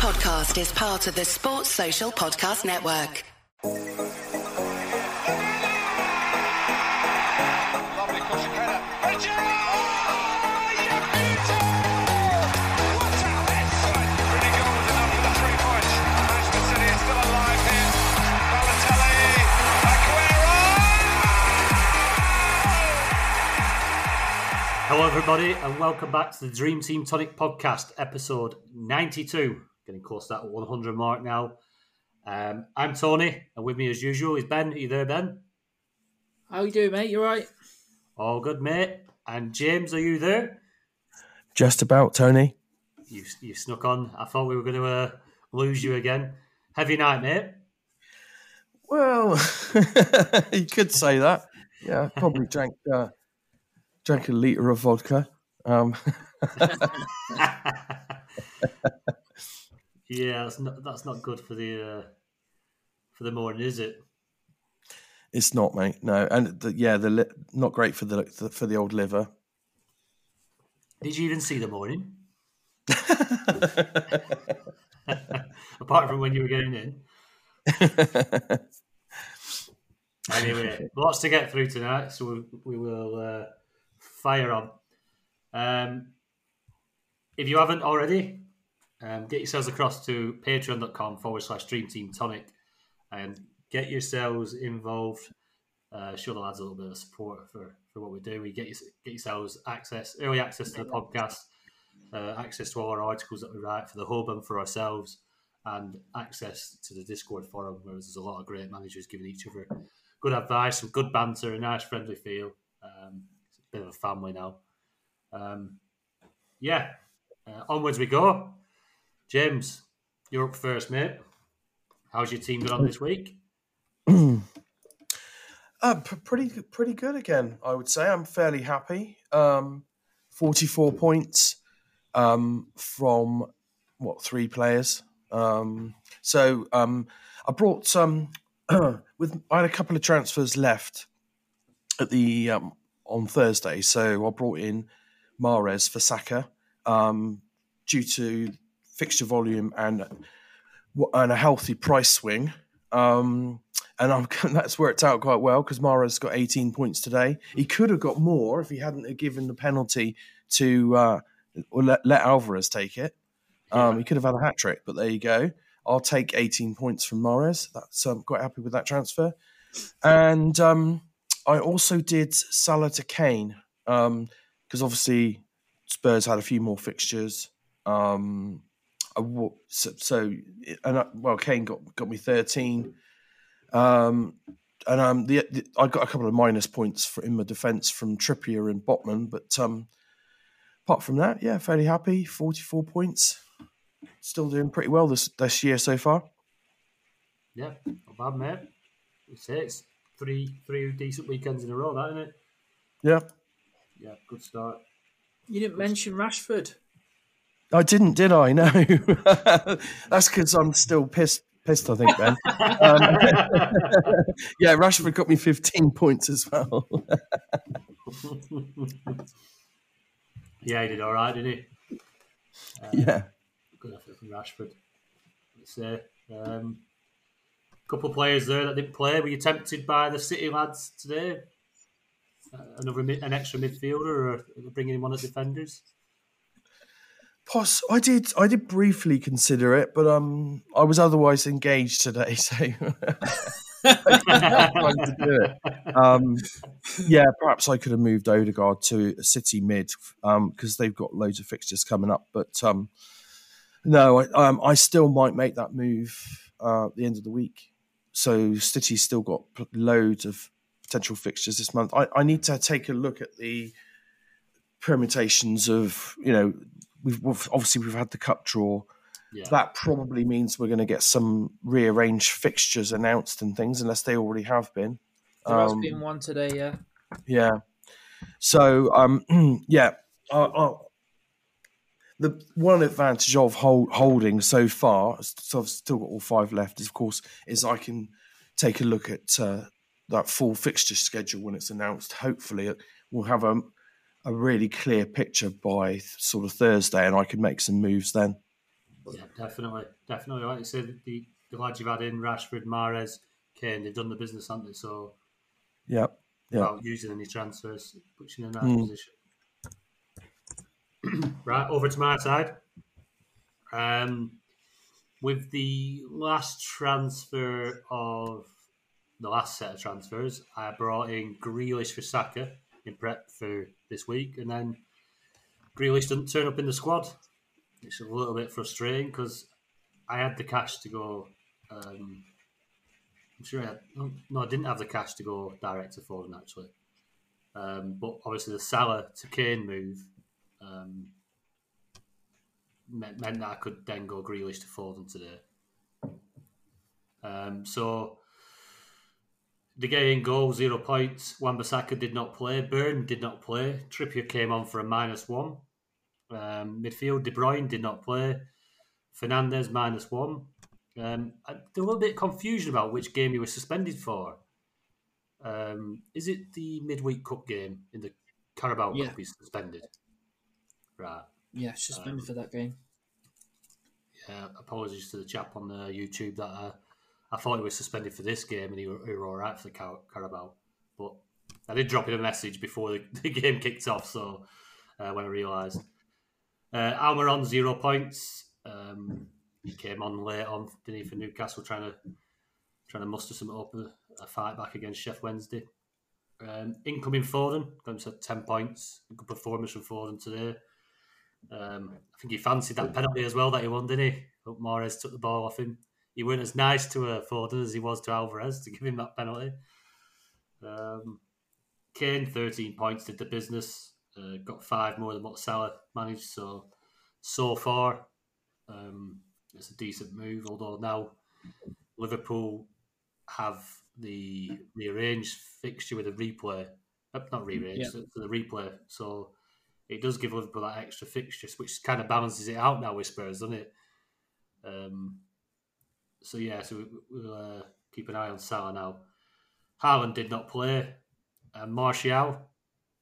podcast is part of the Sports Social Podcast Network. Lovely beat! What a goal enough for the three points. Manchester City is still alive here. Balotelli, Aguero! Hello, everybody, and welcome back to the Dream Team Tonic Podcast, episode 92. Getting close to that 100 mark now. Um, I'm Tony, and with me, as usual, is Ben. Are you there, Ben? How you doing, mate? You right? All good, mate. And James, are you there? Just about, Tony. You you snuck on. I thought we were going to uh, lose you again. Heavy night, mate. Well, you could say that. Yeah, probably drank uh, drank a liter of vodka. Um, yeah, that's not that's not good for the uh, for the morning, is it? it's not, mate. No, and the, yeah, the li- not great for the for the old liver. Did you even see the morning? Apart from when you were getting in. Anyway, lots to get through tonight, so we, we will uh, fire on. Um, if you haven't already, um, get yourselves across to patreon.com forward slash dream team tonic and get yourselves involved. Uh, show the lads a little bit of support for, for what we do. We get you, get yourselves access, early access to the podcast, uh, access to all our articles that we write for the hub and for ourselves, and access to the Discord forum where there's a lot of great managers giving each other good advice, some good banter, a nice friendly feel. Um, it's a bit of a family now. Um, yeah, uh, onwards we go. James, you're up first, mate. How's your team gone this week? Uh, p- pretty pretty good again, I would say. I'm fairly happy. Um, 44 points um, from what three players. Um, so um, I brought some with I had a couple of transfers left at the um, on Thursday, so I brought in Mahrez for Saka um, due to fixture volume and and a healthy price swing. Um, and I'm, that's worked out quite well because Mahrez's got 18 points today. He could have got more if he hadn't given the penalty to uh, or let, let Alvarez take it. Um, He could have had a hat trick, but there you go. I'll take 18 points from Mahrez. That's um, quite happy with that transfer. And um, I also did Salah to Kane because obviously Spurs had a few more fixtures. Um, so, so and I, well, Kane got got me 13. Um, and um, the, the I got a couple of minus points for, in my defence from Trippier and Botman, but um, apart from that, yeah, fairly happy. Forty-four points, still doing pretty well this this year so far. Yeah, not bad, mate. It's, it's three three decent weekends in a row, that isn't it? Yeah, Yeah, good start. You didn't mention Rashford. I didn't, did I? No, that's because I'm still pissed. Pissed, I think, Ben. um, yeah, Rashford got me 15 points as well. yeah, he did all right, didn't he? yeah. Good effort from Rashford. Let's say. Um, couple of players there that didn't play. Were you tempted by the City lads today? Uh, another an extra midfielder, or bringing him of the defenders? Poss- I did. I did briefly consider it, but um, I was otherwise engaged today, so time to do it. Um, yeah, perhaps I could have moved Odegaard to a City mid because they've got loads of fixtures coming up. But um, no, I, um, I still might make that move uh, at the end of the week. So City's still got loads of potential fixtures this month. I, I need to take a look at the permutations of you know we've, we've obviously we've had the cup draw. Yeah. That probably means we're going to get some rearranged fixtures announced and things, unless they already have been. There has Um, been one today, yeah. Yeah. So um, yeah, I, I, the one advantage of hold, holding so far, so I've still got all five left, is of course, is I can take a look at uh, that full fixture schedule when it's announced. Hopefully, we'll have a a really clear picture by sort of Thursday, and I can make some moves then. Yeah, definitely, definitely. Like you said, the, the lads you've had in Rashford, Mahrez, Kane, they've done the business, haven't they? So Yeah. Yeah. without using any transfers, puts you in that Mm. position. right, over to my side. Um, with the last transfer of the last set of transfers, I brought in Grealish for Saka in prep for this week, and then Grealish didn't turn up in the squad. It's a little bit frustrating because I had the cash to go. Um, I'm sure I had, no, I didn't have the cash to go direct to Foden actually. Um, but obviously the Salah to Kane move um, meant, meant that I could then go Grealish to Foden today. Um, so De Gea in goal, zero points. Wan-Bissaka did not play. Burn did not play. Trippier came on for a minus one. Um, midfield, De Bruyne did not play. Fernandes minus one. Um, I- there was a little bit of confusion about which game he was suspended for. Um, is it the midweek cup game in the Carabao Yeah. Cup he's suspended? Right. Yeah, suspended Um, for that game. Yeah, apologies to the chap on the YouTube that uh, I thought he was suspended for this game and he were, he were all right for the Car- Carabao. But I did drop him a message before the, the game kicked off, so uh, when I realised. Uh, Almiron, zero points. Um, he came on late on, didn't he, for Newcastle, trying to trying to muster some up a, fight back against Sheff Wednesday. Um, incoming Foden, got himself 10 points. Good performance from Foden today. Um, I think he fancied that penalty as well that he won, didn't he? But Mahrez took the ball off him. He weren't as nice to uh, Foden as he was to Alvarez to give him that penalty. Um, Kane, 13 points, did the business. Uh, got five more than what Salah managed. So, so far, um, it's a decent move. Although now Liverpool have the rearranged fixture with a replay. Not rearranged, Yeah. the replay. So it does give Liverpool that extra fixture, which kind of balances it out now with Spurs, doesn't it? Um, so yeah, so we, we'll uh, keep an eye on Salah now. Haaland did not play. Uh, Martial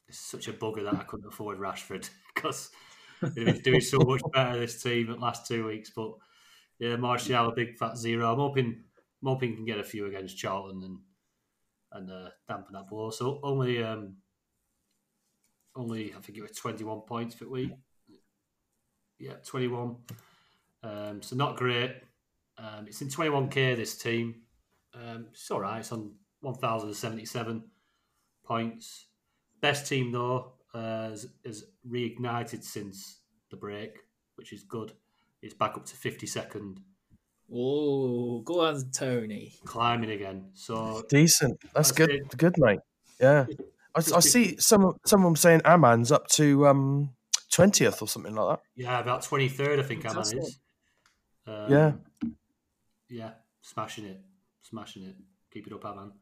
is such a bugger that I couldn't afford Rashford because he's doing so much better this team at last two weeks. But yeah, Martial a big fat zero. I'm hoping, I'm hoping can get a few against Charlton and and uh, dampen that blow. So only um, only I think it was 21 points for week. Yeah, 21. Um, so not great. Um, it's in 21k this team. Um, it's all right. It's on 1,077 points. Best team though uh, has, has reignited since the break, which is good. It's back up to 52nd, Oh, go on, Tony. climbing again. So Decent. That's That's good. it. Good, mate. Yeah. I, I see some someone saying Aman's up to um twentieth or something like that. yeah, about 23rd, I think Aman is. Um, Yeah. Yeah, smashing it, smashing it. Keep it up, Aman.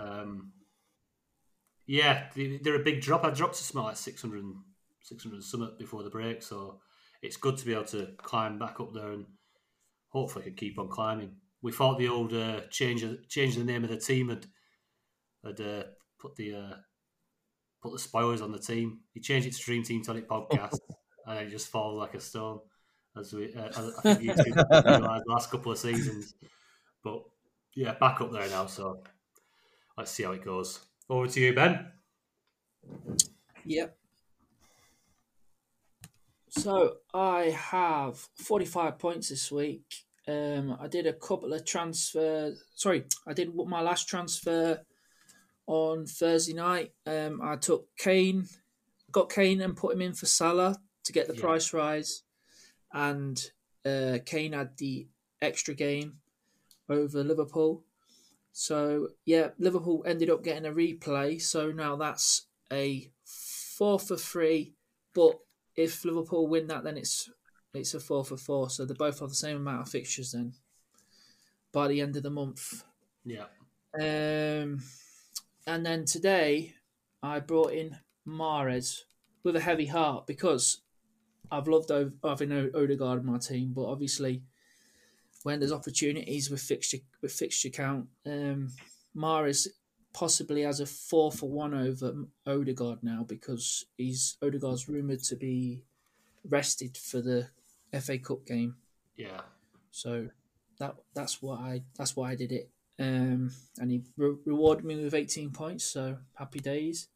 Um, yeah, they- they're a big drop. I dropped to something like 600, 600 summit before the break, so it's good to be able to climb back up there and hopefully can keep on climbing. We thought the old uh, change change the name of the team had had uh, put the uh, put the spoilers on the team. He changed it to Dream Team Tonic Podcast, and it just falls like a stone. As we, uh, as I think YouTube realised the last couple of seasons, but yeah, back up there now. So let's see how it goes. Over to you, Ben. Yep. So I have 45 points this week. Um, I did a couple of transfer. Sorry, I did my last transfer on Thursday night. Um, I took Kane, got Kane and put him in for Salah to get the Yeah. price rise, and uh, Kane had the extra game over Liverpool. So yeah, Liverpool ended up getting a replay. So now that's a four for three. But if Liverpool win that, then it's it's a four for four. So they both have the same amount of fixtures then by the end of the month. Yeah, Um, and then today I brought in Mahrez with a heavy heart because I've loved having Odegaard in my team, but obviously when there's opportunities with fixture with fixture count, um, Mahrez possibly has a four for one over Odegaard now because he's Odegaard's rumored to be rested for the FA Cup game. Yeah. So that that's why I that's why I did it. Um, and he re- rewarded me with 18 points. So happy days.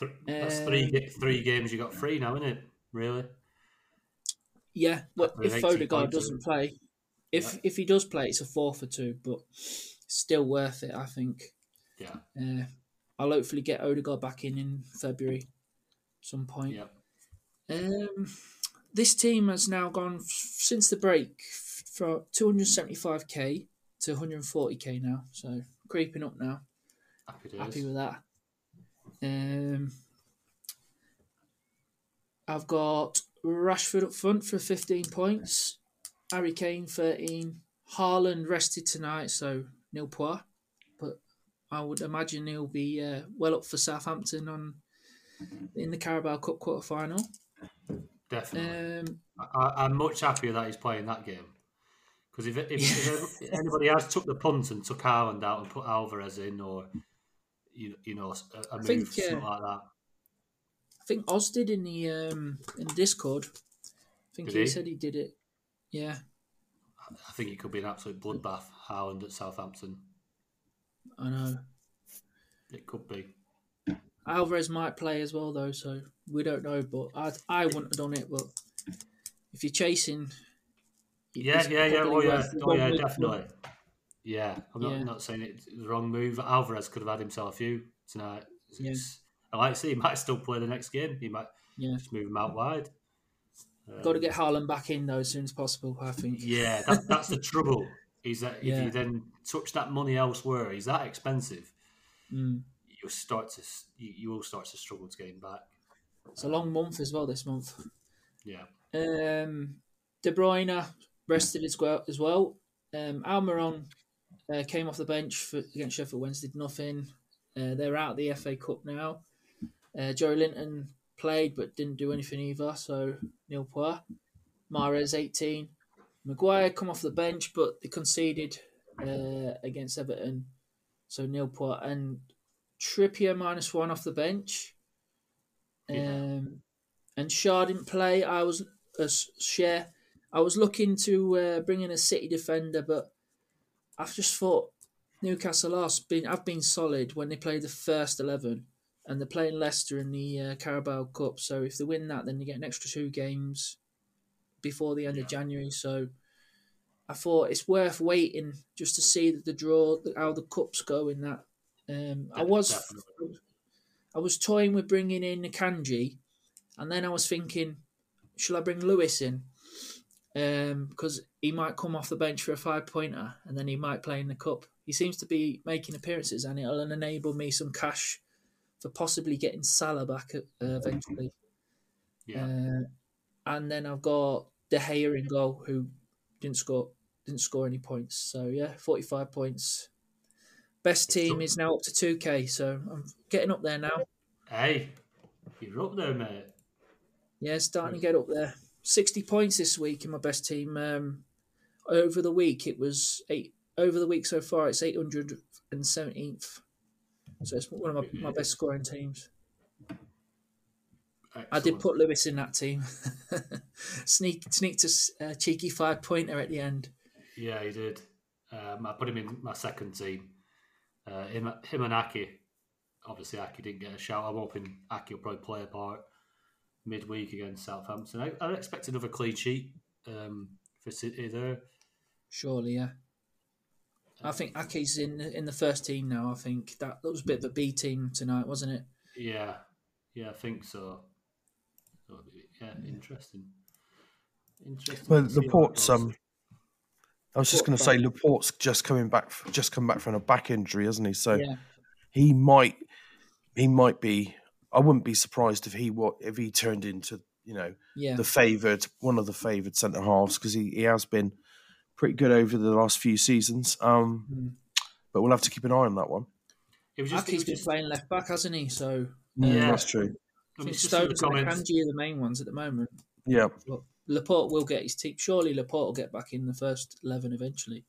Th- that's three Um, ga- three games you got free now, isn't it? Really? Yeah, but if 18 Odegaard doesn't play, if Yeah. if he does play, it's a four for two, but still worth it. I think. Yeah. Uh, I'll hopefully get Odegaard back in in February, some point. Yeah. Um, this team has now gone since the break from 275k to 140k now, so creeping up now. Happy. Happy with that. Um, I've got Rashford up front for 15 points, Harry Kane 13, Haaland rested tonight, so nil point. But I would imagine he'll be uh, well up for Southampton on in the Carabao Cup quarter final. Definitely. Um, I, I'm much happier that he's playing that game. Because if, if, if, if anybody has took the punt and took Haaland out and put Alvarez in, or you, you know, a, a move think, uh, like that, I think Oz did in the um, in Discord. I think Did he, he? said he did it. Yeah, I think it could be an absolute bloodbath. Haaland at Southampton, I know. it could be. Alvarez might play as well though, so we don't know. But I I wouldn't have done it. But if you're chasing, Yeah, yeah, yeah. Oh, yeah, oh, yeah, move. definitely. Yeah, I'm not, Yeah. not saying it's the wrong move. Alvarez could have had himself a few tonight. It's- Yeah. I like to see he might still play the next game. He might Yeah, just move him out wide. got to get Haaland back in though as soon as possible. I think. Yeah, that, that's the trouble. Is that if Yeah. you then touch that money elsewhere, he's that expensive. Mm. You start to you, you will start to struggle to get him back. It's a long month as well this month. Yeah, Um, De Bruyne rested as well. As well. Um, Almiron uh, came off the bench for, against Sheffield Wednesday. Nothing. Uh, they're out of the FA Cup now. Uh, Joelinton played but didn't do anything either. So nil point. Mahrez eighteen. Maguire come off the bench but they conceded uh, against Everton. So Neil nil point and Trippier minus one off the bench. Um, Yeah. and Shaw didn't play. I was a share. I was looking to uh, bring in a City defender, but I've just thought Newcastle are been I've been solid when they played the first eleven, and they're playing Leicester in the uh, Carabao Cup. So if they win that, then they get an extra two games before the end of January. So I thought it's worth waiting just to see the draw, how the cups go in that. Um, I was definitely. I was toying with bringing in Kanji, and then I was thinking, shall I bring Lewis in? Um, because he might come off the bench for a five pointer, and then he might play in the cup. He seems to be making appearances, and it'll enable me some cash for possibly getting Salah back uh, eventually. yeah. Uh, and then I've got De Gea in goal, who didn't score didn't score any points. So yeah, forty five points. Best team is now up to two K, so I'm getting up there now. Hey, you're up there, mate. Yeah, starting to get up there. Sixty points this week in my best team. Um, over the week, it was eight. Over the week so far, it's eight hundred and seventeenth. So it's one of my, my best scoring teams. I did put Lewis in that team. sneak, sneaked a uh, cheeky five pointer at the end. Yeah, he did. Um, I put him in my second team. Uh, him, him and Ake. Obviously, Ake didn't get a shout. I'm hoping Ake will probably play a part midweek against Southampton. I, I expect another clean sheet um, for City there. Surely, yeah. I think Ake's in in the first team now. I think that, that was a bit of a B team tonight, wasn't it? Yeah, yeah, I think so. So, yeah, interesting. Interesting. Well, to see how it Laporte's um. I was just going to say Laporte's just coming back, just come back from a back injury, hasn't he? So Yeah, he might, he might be. I wouldn't be surprised if he what if he turned into you know yeah, the favoured one of the favoured centre halves because he, he has been pretty good over the last few seasons. Um, Mm. but we'll have to keep an eye on that one. It was just, it Ake's been just playing left back, hasn't he? So Yeah. that's true. I I mean, think it's just some of the Stones and comments. Are the main ones at the moment. Yeah, But Laporte will get his team. Surely Laporte will get back in the first eleven eventually.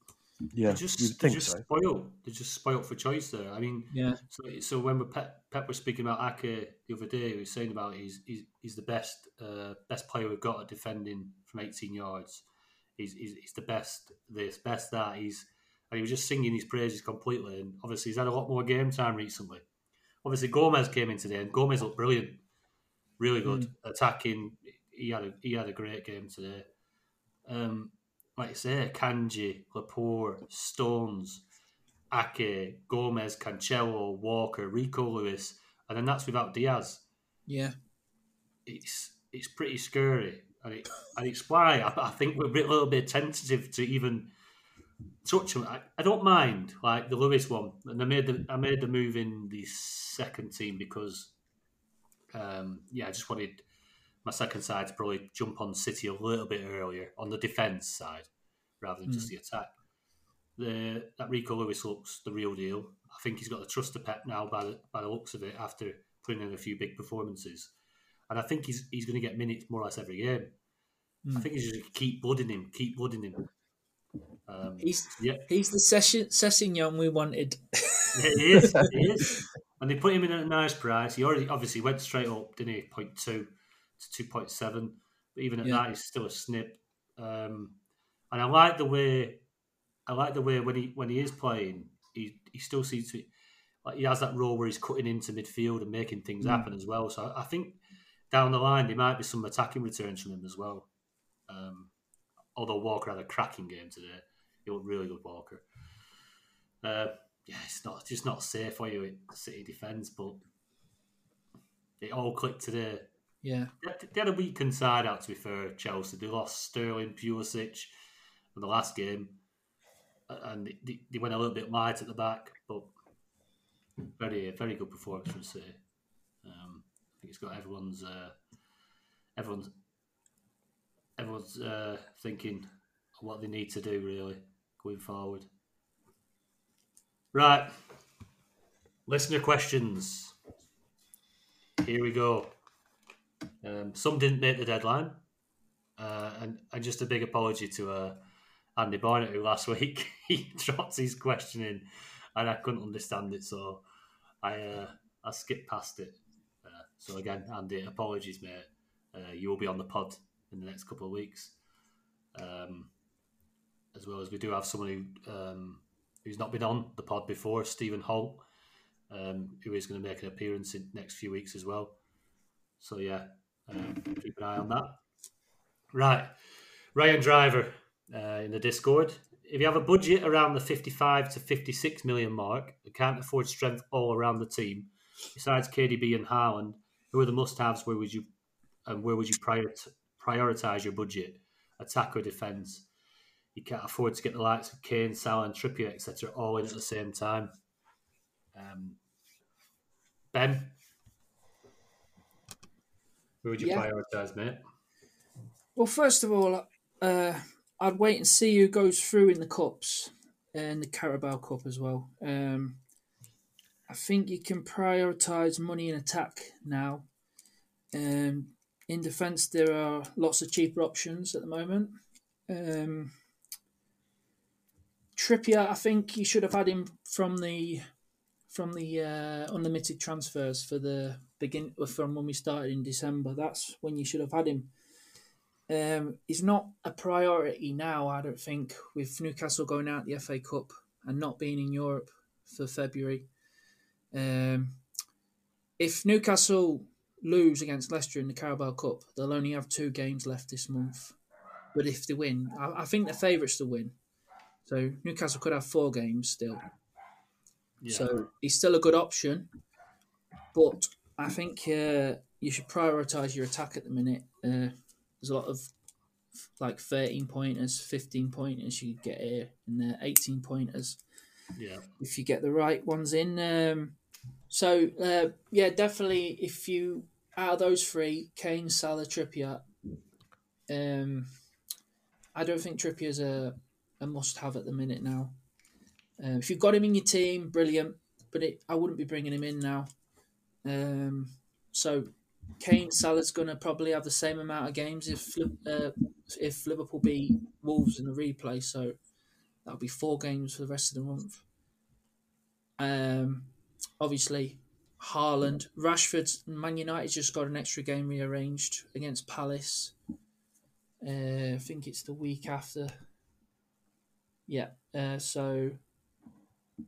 Yeah, They're just, you'd they're just so. spoiled. They're just spoiled for choice there. I mean, Yeah. So, so when we Pep, Pep was speaking about Ake the other day, he was saying about he's he's, he's the best uh, best player we've got at defending from 18 yards. He's, he's, he's the best this, best that. He's and he was just singing his praises completely. And obviously, he's had a lot more game time recently. Obviously, Gomez came in today, and Gomez looked brilliant, really good attacking. He had a he had a great game today. Um, like I say, Kanji, Laporte, Stones, Ake, Gomez, Cancelo, Walker, Rico Lewis, and then that's without Dias. Yeah. It's it's pretty scary, and it and it's why I, I think we're a little bit tentative to even touch them. I, I don't mind like the Lewis one, and I made the I made the move in the second team because, um, yeah, I just wanted my second side to probably jump on City a little bit earlier on the defence side rather than just the attack. The that Rico Lewis looks the real deal. I think he's got the trust of Pep now by the, by the looks of it after putting in a few big performances, and I think he's he's going to get minutes more or less every game. I think he's just going to keep blooding him, keep blooding him. Um, He's yeah, he's the session Sessegnon we wanted. yeah, he is. He is. And they put him in at a nice price. He already obviously went straight up, didn't he? Point two to two point seven. But even at Yeah. that, he's still a snip. Um, and I like the way, I like the way when he when he is playing, he he still seems to like he has that role where he's cutting into midfield and making things happen as well. So I, I think down the line there might be some attacking returns from him as well. Um, although Walker had a cracking game today, he looked really good. Walker. Uh, yeah, it's not it's just not safe for you in City defence, but it all clicked today. yeah. They- They had a weakened side out to be fair. Chelsea they lost Sterling, Pulisic in the last game, and they, they went a little bit light at the back, but very very good performance from City. Think it's got everyone's uh, everyone's everyone's uh, thinking what they need to do really going forward. Right, listener questions. Here we go. Um, some didn't make the deadline, uh, and, and just a big apology to uh, Andy Barnett, who last week he dropped his question in, and I couldn't understand it, so I uh, I skipped past it. So again, Andy, apologies, mate. Uh, you will be on the pod in the next couple of weeks, um, as well as we do have someone who um, who's not been on the pod before, Stephen Holt, um, who is going to make an appearance in the next few weeks as well. So yeah, um, keep an eye on that. Right, Ryan Driver uh, in the Discord. If you have a budget around the 55 to 56 million mark and can't afford strength all around the team, besides KDB and Haaland, who are the must-haves? Where would you and where would you prior- prioritize your budget? Attack or defense? You can't afford to get the likes of Kane, Salah, and Trippier, etc., all in at the same time. Um, ben, who would you Yeah. prioritize, mate? Well, first of all, uh, I'd wait and see who goes through in the cups and the Carabao Cup as well. Um, I think you can prioritise money in attack now. Um, in defence, there are lots of cheaper options at the moment. Um, Trippier, I think you should have had him from the from the uh, unlimited transfers for the begin from when we started in December. That's when you should have had him. Um, he's not a priority now, I don't think, with Newcastle going out the FA Cup and not being in Europe for February. Um, if Newcastle lose against Leicester in the Carabao Cup, they'll only have two games left this month. But if they win, I, I think the favourites to win. So Newcastle could have four games still. Yeah. So he's still a good option, but I think uh, you should prioritise your attack at the minute. Uh, there's a lot of like 13 pointers, 15 pointers you could get here, and there 18 pointers yeah, if you get the right ones in. Um, so uh, yeah, definitely if you out of those three, Kane, Salah, Trippier. Um, I don't think Trippier's a, a must-have at the minute now. Um, if you've got him in your team, brilliant. But it, I wouldn't be bringing him in now. Um, so Kane, Salah's going to probably have the same amount of games if uh, if Liverpool beat Wolves in the replay. So That'll be four games for the rest of the month. Um, obviously, Haaland, Rashford, Man United just got an extra game rearranged against Palace. Uh, I think it's the week after. Yeah. Uh, so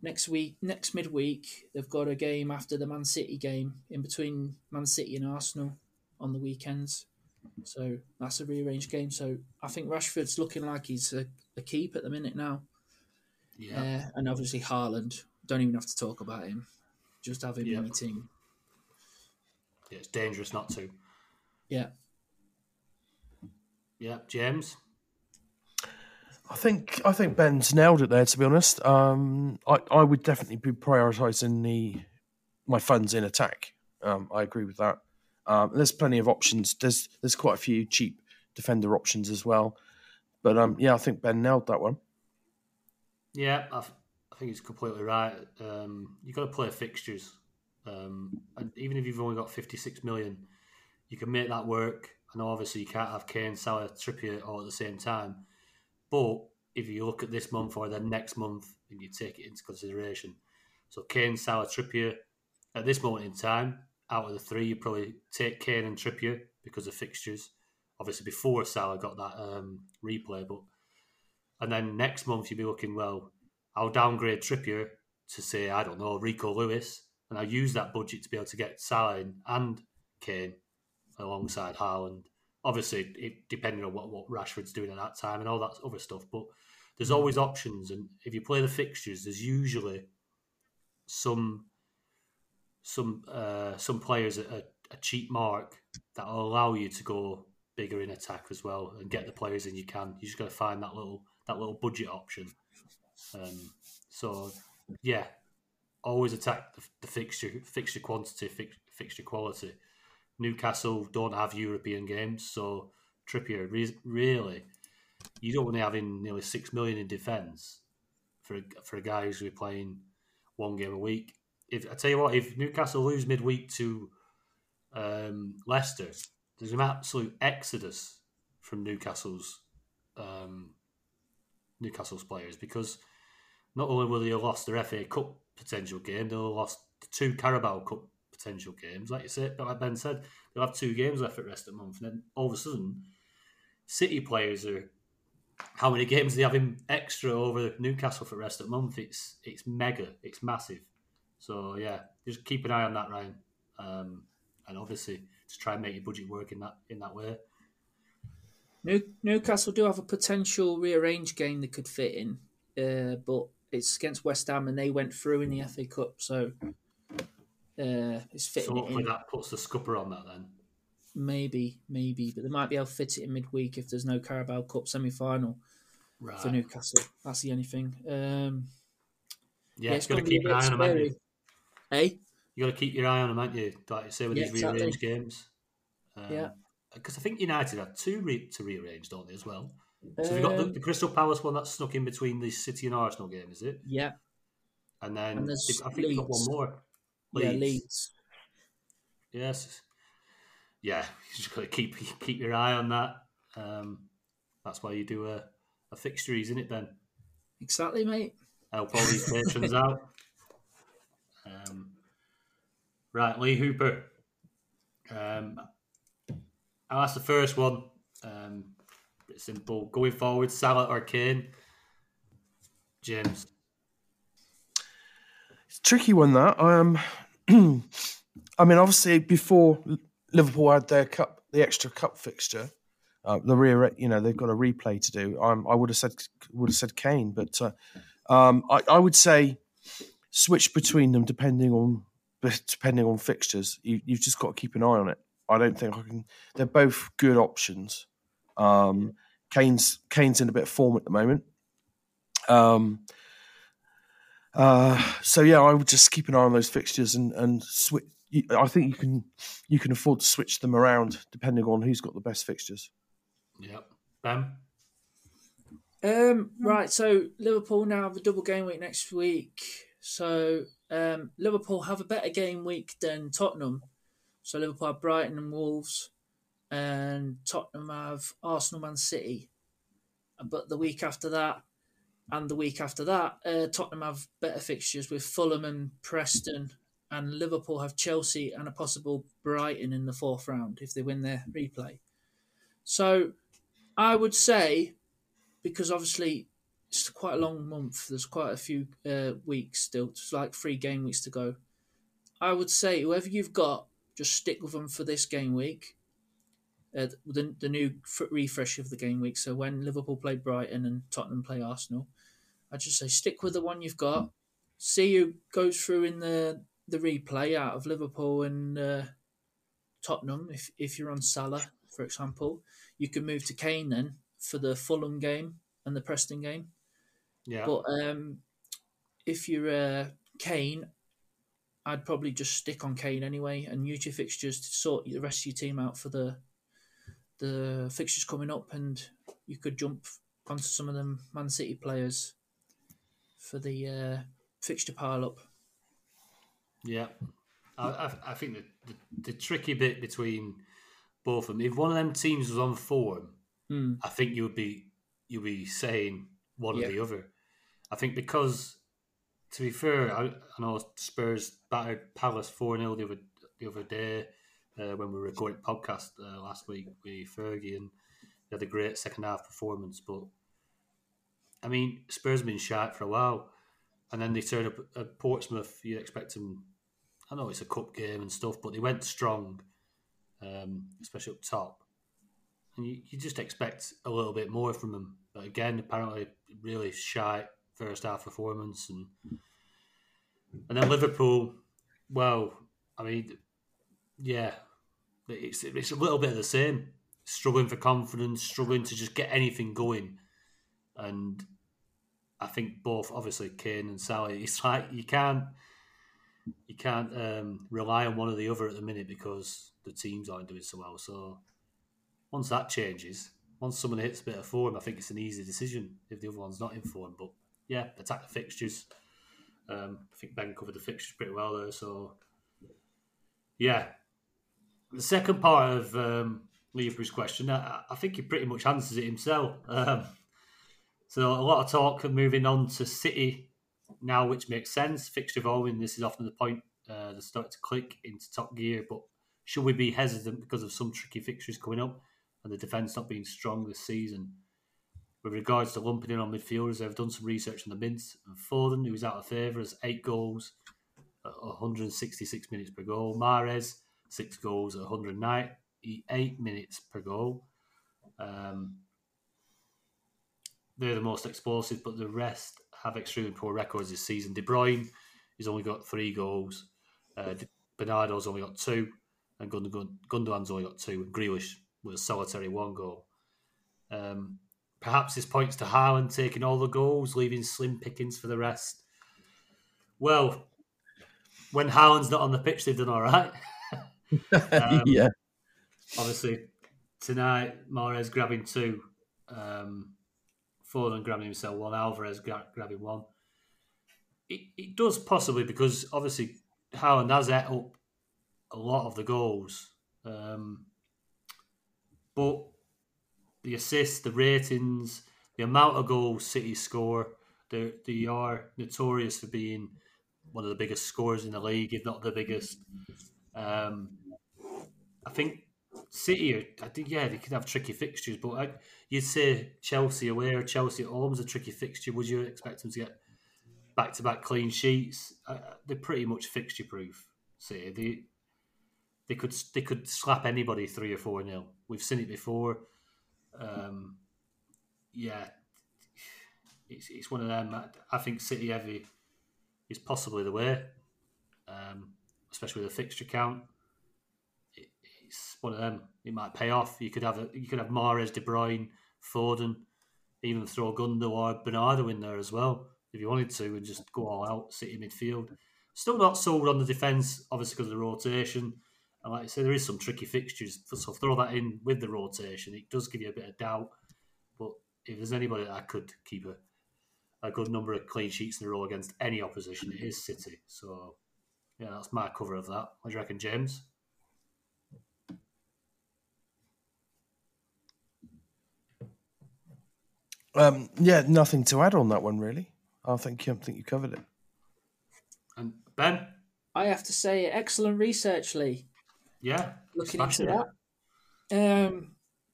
next week, next midweek, they've got a game after the Man City game in between Man City and Arsenal on the weekends. So that's a rearranged game. So I think Rashford's looking like he's a, a keep at the minute now. Yeah. Uh, and obviously Haaland. Don't even have to talk about him. Just have him Yeah. in your team. yeah, it's dangerous not to. Yeah. Yeah, James. I think I think Ben's nailed it there. To be honest, um, I I would definitely be prioritising the my funds in attack. Um, I agree with that. Um, there's plenty of options. There's there's quite a few cheap defender options as well. But um, yeah, I think Ben nailed that one. Yeah, I, th- I think he's completely right. Um, you've got to play fixtures. Um, and even if you've only got 56 million, you can make that work. I know obviously you can't have Kane, Salah, Trippier all at the same time. But if you look at this month or the next month and you take it into consideration, so Kane, Salah, Trippier, at this moment in time, out of the three, you probably take Kane and Trippier because of fixtures. Obviously, before Salah got that um, replay, but and then next month you'll be looking, well, I'll downgrade Trippier to say, I don't know, Rico Lewis, and I'll use that budget to be able to get Salah and Kane alongside Haaland. Obviously, it, depending on what, what Rashford's doing at that time and all that other stuff, but there's always options. And if you play the fixtures, there's usually some some uh, some players at a, a cheap mark that will allow you to go bigger in attack as well and get the players in you can. You just got to find that little that little budget option. Um, so yeah, always attack the, the fixture fixture quantity, fix, fixture quality. Newcastle don't have European games, so Trippier re- really you don't want to have in nearly six million in defence for a, for a guy who's playing one game a week. If I tell you what, if Newcastle lose midweek to um, Leicester, there's an absolute exodus from Newcastle's um, Newcastle's players because not only will they have lost their FA Cup potential game, they'll have lost two Carabao Cup potential games. Like you said, like Ben said, they'll have two games left at rest at month, and then all of a sudden, City players are how many games they have in extra over Newcastle for rest at month? It's it's mega, it's massive. So yeah, just keep an eye on that, Ryan, um, and obviously to try and make your budget work in that in that way. New, Newcastle do have a potential rearranged game that could fit in, uh, but it's against West Ham and they went through in the FA Cup, so uh, it's fitting So hopefully that puts the scupper on that then. Maybe, maybe, but they might be able to fit it in midweek if there's no Carabao Cup semi final Right. for Newcastle. That's the only thing. Um, yeah, it's you got to keep an eye on them, haven't you? Hey, You got to keep your eye on them, aren't you? Like you say with Yeah, these exactly. rearranged games. Um, Yeah. Because I think United have two re- to rearrange, don't they, as well? So we've got the, Um, the Crystal Palace one that's snuck in between the City and Arsenal game, is it? yeah, And then And I think we've got one Leeds. more. yeah, Leeds. Yes. Yeah, you just got to keep keep your eye on that. Um, that's why you do a, a fixture, isn't it, Ben? Exactly, mate. Help all these patrons out. Um, right, Lee Hooper. Um, I'll ask the first one. Um, simple. Going forward, Salah or Kane? James. It's tricky one that. Um, I mean, obviously before Liverpool had their cup, the extra cup fixture, uh, the rear, you know, they've got a replay to do. Um, I would have said would have said Kane, but uh, um, I, I would say switch between them depending on depending on fixtures. You, you've just got to keep an eye on it. I don't think I can. They're both good options. Um, Kane's Kane's in a bit of form at the moment. Um, uh, so yeah, I would just keep an eye on those fixtures and and switch. I think you can you can afford to switch them around depending on who's got the best fixtures. Yep. Ben? Um, right, so Liverpool now have a double game week next week. So um, Liverpool have a better game week than Tottenham. So Liverpool have Brighton and Wolves, and Tottenham have Arsenal, Man City. But the week after that, and the week after that, uh, Tottenham have better fixtures with Fulham and Preston, and Liverpool have Chelsea and a possible Brighton in the fourth round if they win their replay. So I would say, because obviously it's quite a long month, there's quite a few uh, weeks still, it's like three game weeks to go. I would say whoever you've got, just stick with them for this game week. Uh, the, the new f- refresh of the game week. So when Liverpool play Brighton and Tottenham play Arsenal, I just say stick with the one you've got. See who goes through in the the replay out of Liverpool and uh, Tottenham. If if you're on Salah, for example, you can move to Kane then for the Fulham game and the Preston game. Yeah. But um, if you're uh, Kane, I'd probably just stick on Kane anyway and use your fixtures to sort the rest of your team out for the the fixtures coming up, and you could jump onto some of them Man City players for the uh, fixture pile up. Yeah, I, I, I think the, the, the tricky bit between both of them, if one of them teams was on form, Hmm. I think you would be you would be saying one Yeah. or the other. I think because, to be fair, I, I know Spurs battered Palace four 0 the other the other day uh, when we recorded podcast uh, last week with Fergie, and they had a great second half performance. But I mean, Spurs have been sharp for a while, and then they turn up at Portsmouth. You expect them. I know it's a cup game and stuff, but they went strong, um, especially up top and you, you just expect a little bit more from them. But again, apparently, really shy first half performance, and and then Liverpool. Well, I mean, yeah, it's it's a little bit of the same. Struggling for confidence, struggling to just get anything going, and I think both obviously Kane and Salah. It's like you can't you can't um, rely on one or the other at the minute because the teams aren't doing so well. So once that changes, once someone hits a bit of form, I think it's an easy decision if the other one's not in form. But yeah, attack the fixtures. Um, I think Ben covered the fixtures pretty well there. So yeah, the second part of um, question, I, I think he pretty much answers it himself. Um, so a lot of talk moving on to City now, which makes sense. Fixture evolving. This is often the point uh, they start to click into top gear, but should we be hesitant because of some tricky fixtures coming up and the defence not being strong this season? With regards to lumping in on midfielders, they've done some research on the mids. And Foden, who's out of favour, has eight goals at 166 minutes per goal. Mahrez, six goals at 198 minutes per goal. Um, they're the most explosive, but the rest have extremely poor records this season. De Bruyne, he's only got three goals. Uh, Bernardo's only got two and Gundogan, Gundogan's only got two, and Grealish with a solitary one goal. Um, perhaps this points to Haaland taking all the goals, leaving slim pickings for the rest. Well, when Haaland's not on the pitch, they've done all right. Um, yeah. Obviously, tonight, Mahrez grabbing two, um, Foden grabbing himself one, Alvarez gra- grabbing one. It, it does possibly because obviously Haaland has ate up a lot of the goals. Um, but the assists, the ratings, the amount of goals City score, they, they are notorious for being one of the biggest scorers in the league, if not the biggest. Um, I think City, are, I think, yeah, they could have tricky fixtures, but I, you'd say Chelsea away or Chelsea at home is a tricky fixture. Would you expect them to get back to back clean sheets? Uh, they're pretty much fixture proof. City, they they could they could slap anybody three or four nil. We've seen it before. Um, yeah, it's it's one of them. I, think City heavy is possibly the way, um, especially with the fixture count. It, it's one of them. It might pay off. You could have a, you could have Mahrez, De Bruyne, Foden, even throw Gundo or Bernardo in there as well if you wanted to, and just go all out City midfield. Still not sold on the defence, obviously because of the rotation. And like I say, there is some tricky fixtures, so throw that in with the rotation. It does give you a bit of doubt. But if there's anybody that I could keep a, a good number of clean sheets in a row against any opposition, it is City. So, yeah, that's my cover of that. What do you reckon, James? Um, yeah, nothing to add on that one really. I think I think you covered it. And Ben, I have to say, excellent research, Lee. Yeah, Looking into that. Um,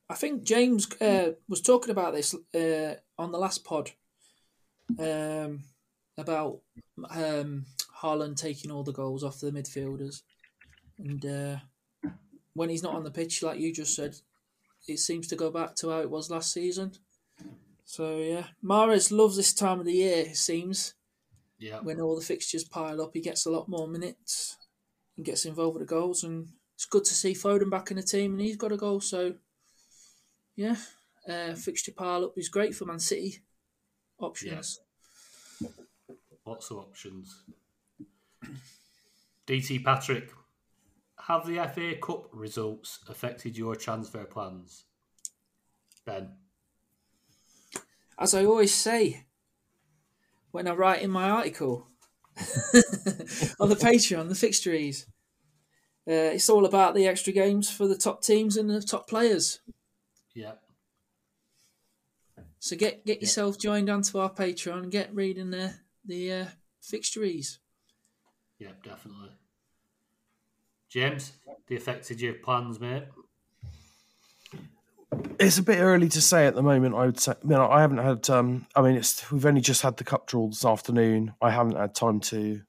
I think James uh, was talking about this uh, on the last pod um, about um, Haaland taking all the goals off the midfielders, and uh, when he's not on the pitch, like you just said, it seems to go back to how it was last season. So yeah, Mahrez loves this time of the year. It seems Yeah, when all the fixtures pile up, he gets a lot more minutes and gets involved with the goals. And it's good to see Foden back in the team, and he's got a goal. So, yeah, uh, fixture pile up is great for Man City options. lots of options. DT Patrick, have the FA Cup results affected your transfer plans? Ben, As I always say when I write in my article on the Patreon, the fixtures, uh, it's all about the extra games for the top teams and the top players. yeah, So get get yourself joined onto our Patreon and get reading the the uh, fixtures. yeah, definitely. James, they affected your plans, mate? It's a bit early to say at the moment. I would say, you know, I haven't had. Um, I mean, it's we've only just had the cup draw this afternoon. I haven't had time to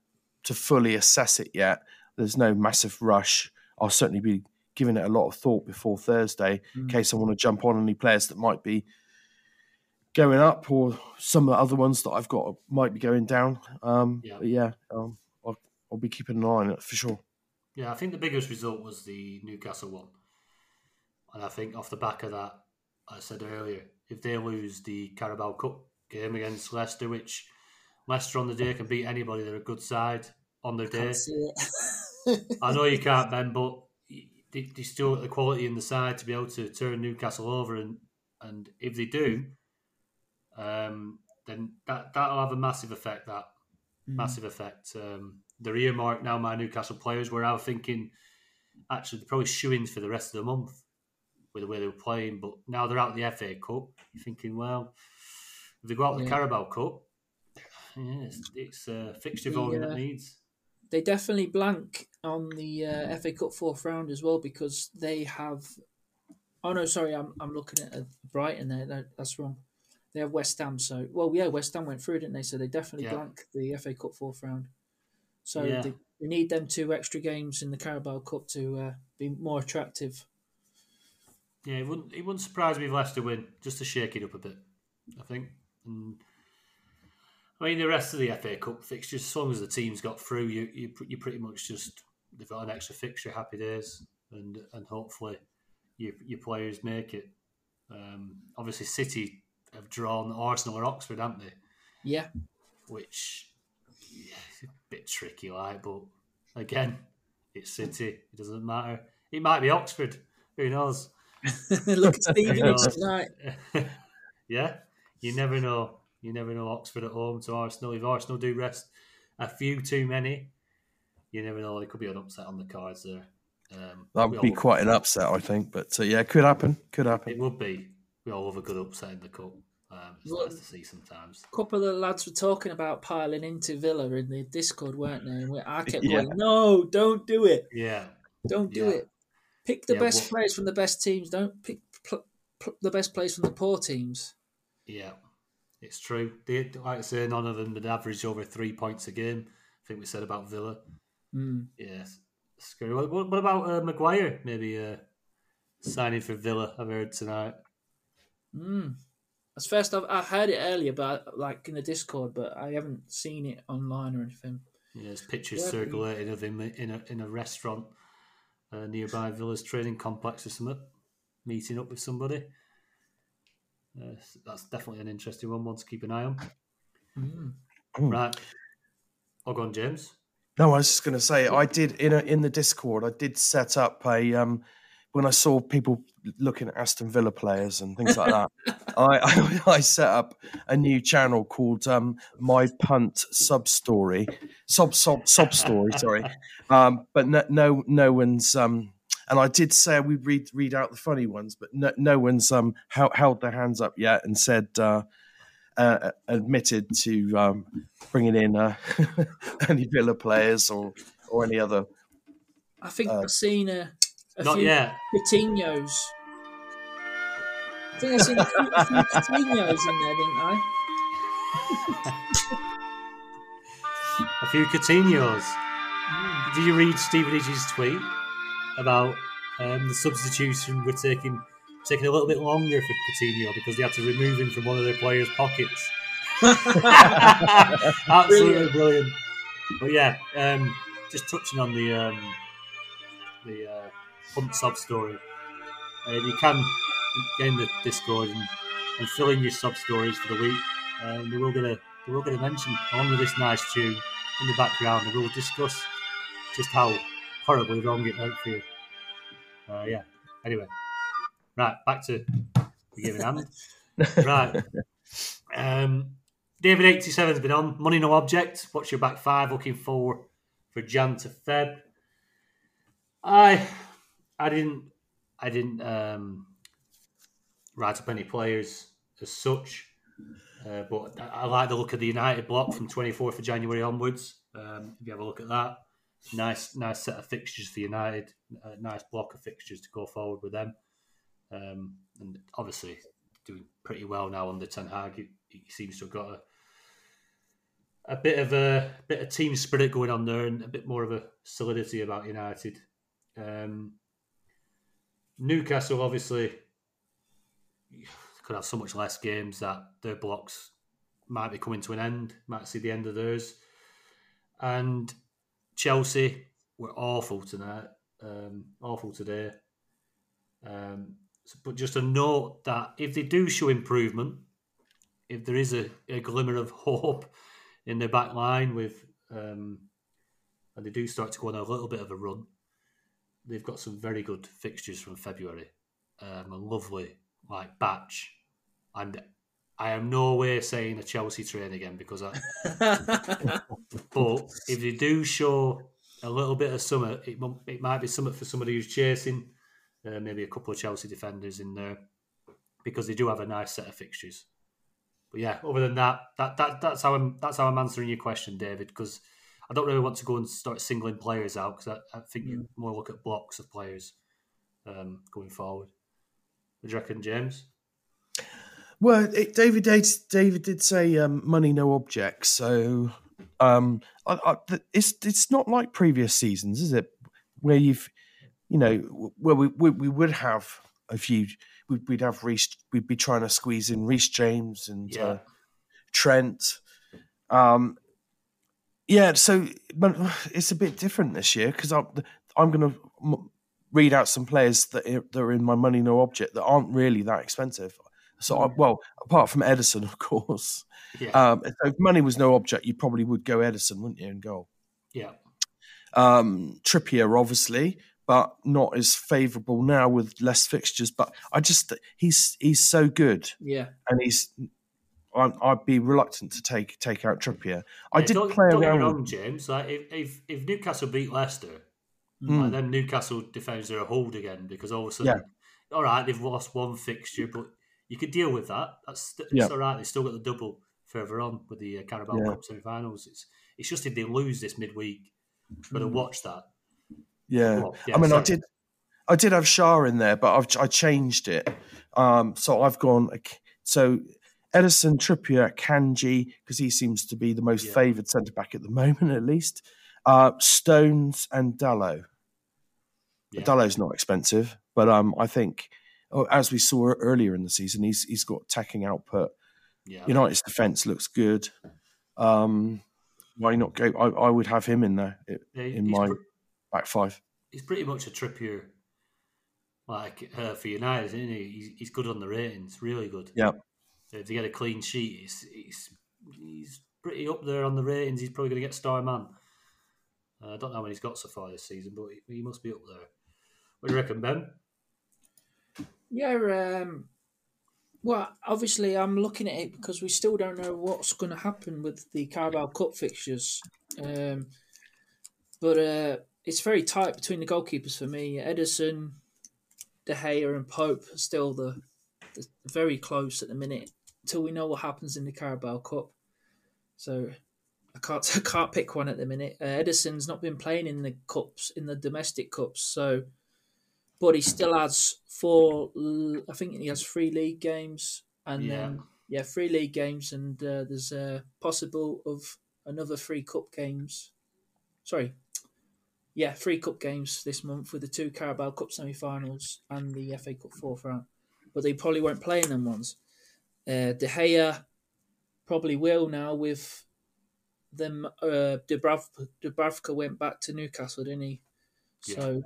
to fully assess it yet. There's no massive rush. I'll certainly be giving it a lot of thought before Thursday in case I want to jump on any players that might be going up or some of the other ones that I've got might be going down. Um, Yeah. But yeah, um, I'll, I'll be keeping an eye on it for sure. Yeah, I think the biggest result was the Newcastle one. And I think off the back of that, I said earlier, if they lose the Carabao Cup game against Leicester, which Leicester on the day can beat anybody, they're a good side on their day. Can't see it. I know you can't, Ben, but they, they still got the quality in the side to be able to turn Newcastle over, and and if they do, um, then that that'll have a massive effect. That massive effect. Um, they're earmarked now. My Newcastle players were out thinking actually they're probably shoo-ins for the rest of the month with the way they were playing, but now they're out of the FA Cup. You're thinking, well, if they go out the Yeah. Carabao Cup, yeah, it's, it's uh, fixture volume uh, that needs. They definitely blank on the uh, FA Cup fourth round as well because they have. Oh no, sorry, I'm I'm looking at Brighton there. That, that's wrong. They have West Ham. So well, yeah, West Ham went through, didn't they? So they definitely Yeah. blank the FA Cup fourth round. So Yeah. they, they need them two extra games in the Carabao Cup to uh, be more attractive. Yeah, it wouldn't it wouldn't surprise me if Leicester win, just to shake it up a bit. I think. And, I mean, the rest of the FA Cup fixtures, as long as the team's got through, you you you pretty much just they've got an extra fixture, happy days, and and hopefully your your players make it. Um, obviously, City have drawn Arsenal or Oxford, haven't they? Yeah, Which yeah, it's a bit tricky, like, but again, it's City. It doesn't matter. It might be Oxford. Who knows? look at Stevie know. tonight. yeah, you never know. You never know Oxford at home to Arsenal. If Arsenal do rest a few too many, you never know. There could be an upset on the cards there. Um, that would be quite an upset, I think. But uh, yeah, it could happen. Could happen. It would be. We all love a good upset in the cup. Um, it's Well- nice to see sometimes. A couple of the lads were talking about piling into Villa in the Discord, weren't they? And I kept Yeah. going, "No, don't do it." Yeah, Don't do Yeah. it. Pick the Yeah, best what- players from the best teams. Don't pick pl- pl- the best players from the poor teams. yeah, it's true. They, like I say, none of them had averaged over three points a game. I think we said about Villa. Mm. Yes, scary. What, what about uh, Maguire? Maybe uh, signing for Villa. I've heard tonight. Mm. That's first I've, I've heard it earlier, but like in the Discord, but I haven't seen it online or anything. Yeah, there's pictures Yeah, circulating of him in a in a restaurant uh, nearby Villa's training complex or something, meeting up with somebody. Uh, that's definitely an interesting one. One to keep an eye on. Mm. Right, I'll go on, James. No, I was just going to say I did in a, in the Discord. I did set up a um, when I saw people looking at Aston Villa players and things like that. I, I I set up a new channel called um, My Punt Sub Story, sub sub sub story. Sorry, um, but no no no one's um, and I did say we'd read read out the funny ones, but no, no one's um held, held their hands up yet and said uh, uh, admitted to um, bringing in uh, any Villa players or or any other. I think Uh, I've seen a, a Not few yet. Coutinho's. I think I've seen a few, a few Coutinho's in there, didn't I? A few Coutinho's. Did you read Stephen Stevenage's tweet about um, the substitution? We're taking taking a little bit longer for Coutinho because they had to remove him from one of their players' pockets. Absolutely brilliant. But yeah, um, just touching on the um, the uh, sub story. Uh, you can get in the Discord and, and fill in your sub stories for the week. Um, we will get a we will get a mention along with this nice tune in the background, and we'll discuss just how horribly wrong it out for you. Uh, yeah. Anyway, right back to the giving hand. right. Um, David eighty seven's been on. Money no object. What's your back five looking for for Jan to Feb? I I didn't I didn't um, write up any players as such, uh, but I, I like the look of the United block from twenty fourth of January onwards. Um, if you have a look at that, nice nice set of fixtures for United. A nice block of fixtures to go forward with them, um, and obviously doing pretty well now under Ten Hag. He, he seems to have got a a bit of a bit of team spirit going on there, and a bit more of a solidity about United. Um, Newcastle obviously could have so much less games that their blocks might be coming to an end. Might see the end of theirs, and Chelsea were awful tonight. Um, awful today. Um, so- but just a note that if they do show improvement, if there is a, a glimmer of hope in their back line with um, and they do start to go on a little bit of a run, they've got some very good fixtures from February. Um, a lovely like batch. And I am no way saying a Chelsea train again because I but if they do show a little bit of summer, it, it might be something for somebody who's chasing, uh, maybe a couple of Chelsea defenders in there, because they do have a nice set of fixtures. But yeah, other than that, that, that that's how I'm that's how I'm answering your question, David. Because I don't really want to go and start singling players out because I, I think you more look at blocks of players um, going forward. What do you reckon, James? Well, it, David did, David did say um, money no object, so um, I, I, it's it's not like previous seasons, is it? Where you've you know where we we, we would have a few, we'd, we'd have Reece, we'd be trying to squeeze in Reece James and Yeah. uh, Trent. Um, yeah, so but it's a bit different this year because I'm I'm going to read out some players that are, that are in my money no object that aren't really that expensive. So, I, well, apart from Ederson, of course. Yeah, Um, so if money was no object, you probably would go Ederson, wouldn't you, in goal? yeah, Um, Trippier, obviously, but not as favourable now with less fixtures. But I just he's he's so good, yeah. and he's. I- I'd be reluctant to take take out Trippier. I Yeah, did don't, play don't get around. wrong, James. Like if, if if Newcastle beat Leicester, Mm. like them Newcastle defenders are a hold again because all of a sudden, all right, they've lost one fixture, but you could deal with that. That's it's Yeah. all right. They still got the double further on with the uh, Carabao Yeah. Cup semi-finals. It's it's just if they lose this midweek, got to watch that. Yeah, Well, yeah, I mean, I did, I did have Schär in there, but I've I changed it. Um, so I've gone so Ederson, Trippier, Kanji because he seems to be the most Yeah. favoured centre back at the moment, at least. Uh, Stones and Dalot. Yeah. Dalot's not expensive, but um, I think as we saw earlier in the season, he's he's got attacking output. Yeah, United's defence looks good. Um, why not go? I, I would have him in there Yeah, in my pre- back five. he's pretty much a Trippier, like uh, for United, isn't he? He's, he's good on the ratings, really good. Yeah. So if they get a clean sheet, he's, he's he's pretty up there on the ratings. He's probably going to get star man. Uh, I don't know how many he's got so far this season, but he, he must be up there. What do you reckon, Ben? Yeah, um, well, obviously, I'm looking at it because we still don't know what's going to happen with the Carabao Cup fixtures. Um, but uh, it's very tight between the goalkeepers for me. Ederson, De Gea, and Pope are still the, the very close at the minute. until we know what happens in the Carabao Cup. So I can't I can't pick one at the minute. Uh, Ederson's not been playing in the cups in the domestic cups, so but he still has four. I think he has three league games, and Yeah. then yeah, three league games, and uh, there's a possible of another three cup games. Sorry, yeah, three cup games this month with the two Carabao Cup semi-finals and the FA Cup fourth round, but they probably won't play in them ones. Uh, De Gea probably will now with them. Uh, Dubravka, Dubravka went back to Newcastle, didn't he? So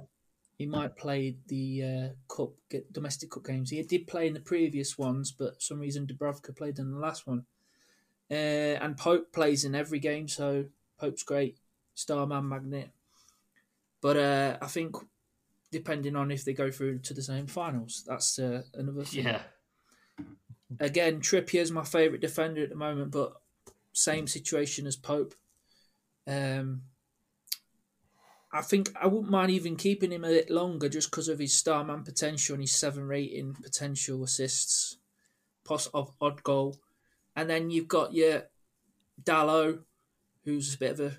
he might play the uh, cup get domestic cup games. He did play in the previous ones, but for some reason Dubravka played in the last one. Uh, and Pope plays in every game, so Pope's great, Starman magnet. But uh, I think depending on if they go through to the same finals, that's uh, another thing. Yeah. Again, Trippier's my favourite defender at the moment, but same situation as Pope. Um, I think I wouldn't mind even keeping him a bit longer just because of his starman potential and his seven rating potential assists, poss of odd goal, and then you've got your Dalot, who's a bit of a,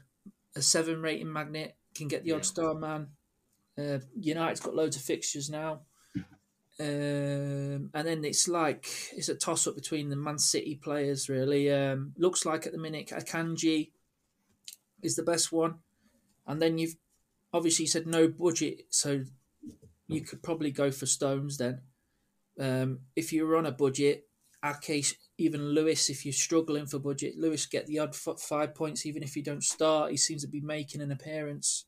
a seven rating magnet, can get the Yeah. odd star man. Uh, United's got loads of fixtures now. Um, and then it's like it's a toss up between the Man City players, really. Um, looks like at the minute Akanji is the best one, and then you've obviously said no budget, so you could probably go for Stones then. Um, if you're on a budget, our case, even Lewis, if you're struggling for budget, Lewis get the odd f- five points even if you don't start. He seems to be making an appearance,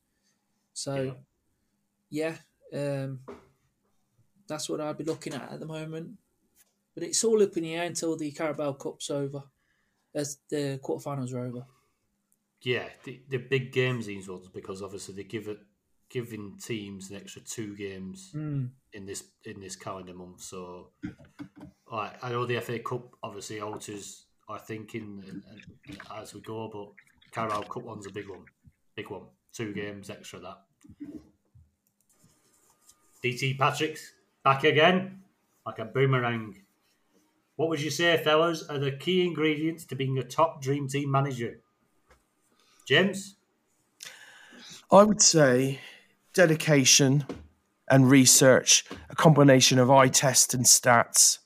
so yeah, um, that's what I'd be looking at at the moment. But it's all up in the air until the Carabao Cup's over, as the quarterfinals are over. Yeah, the, the big games these ones because obviously they give it giving teams an extra two games Mm. in this in this calendar month. So, like I know the FA Cup obviously alters our thinking and, and, as we go, but Carabao Cup one's a big one, big one. Two games extra that. DT Patrick's back again, like a boomerang. What would you say, fellas, are the key ingredients to being a top dream team manager? James? I would say dedication and research, a combination of eye test and stats.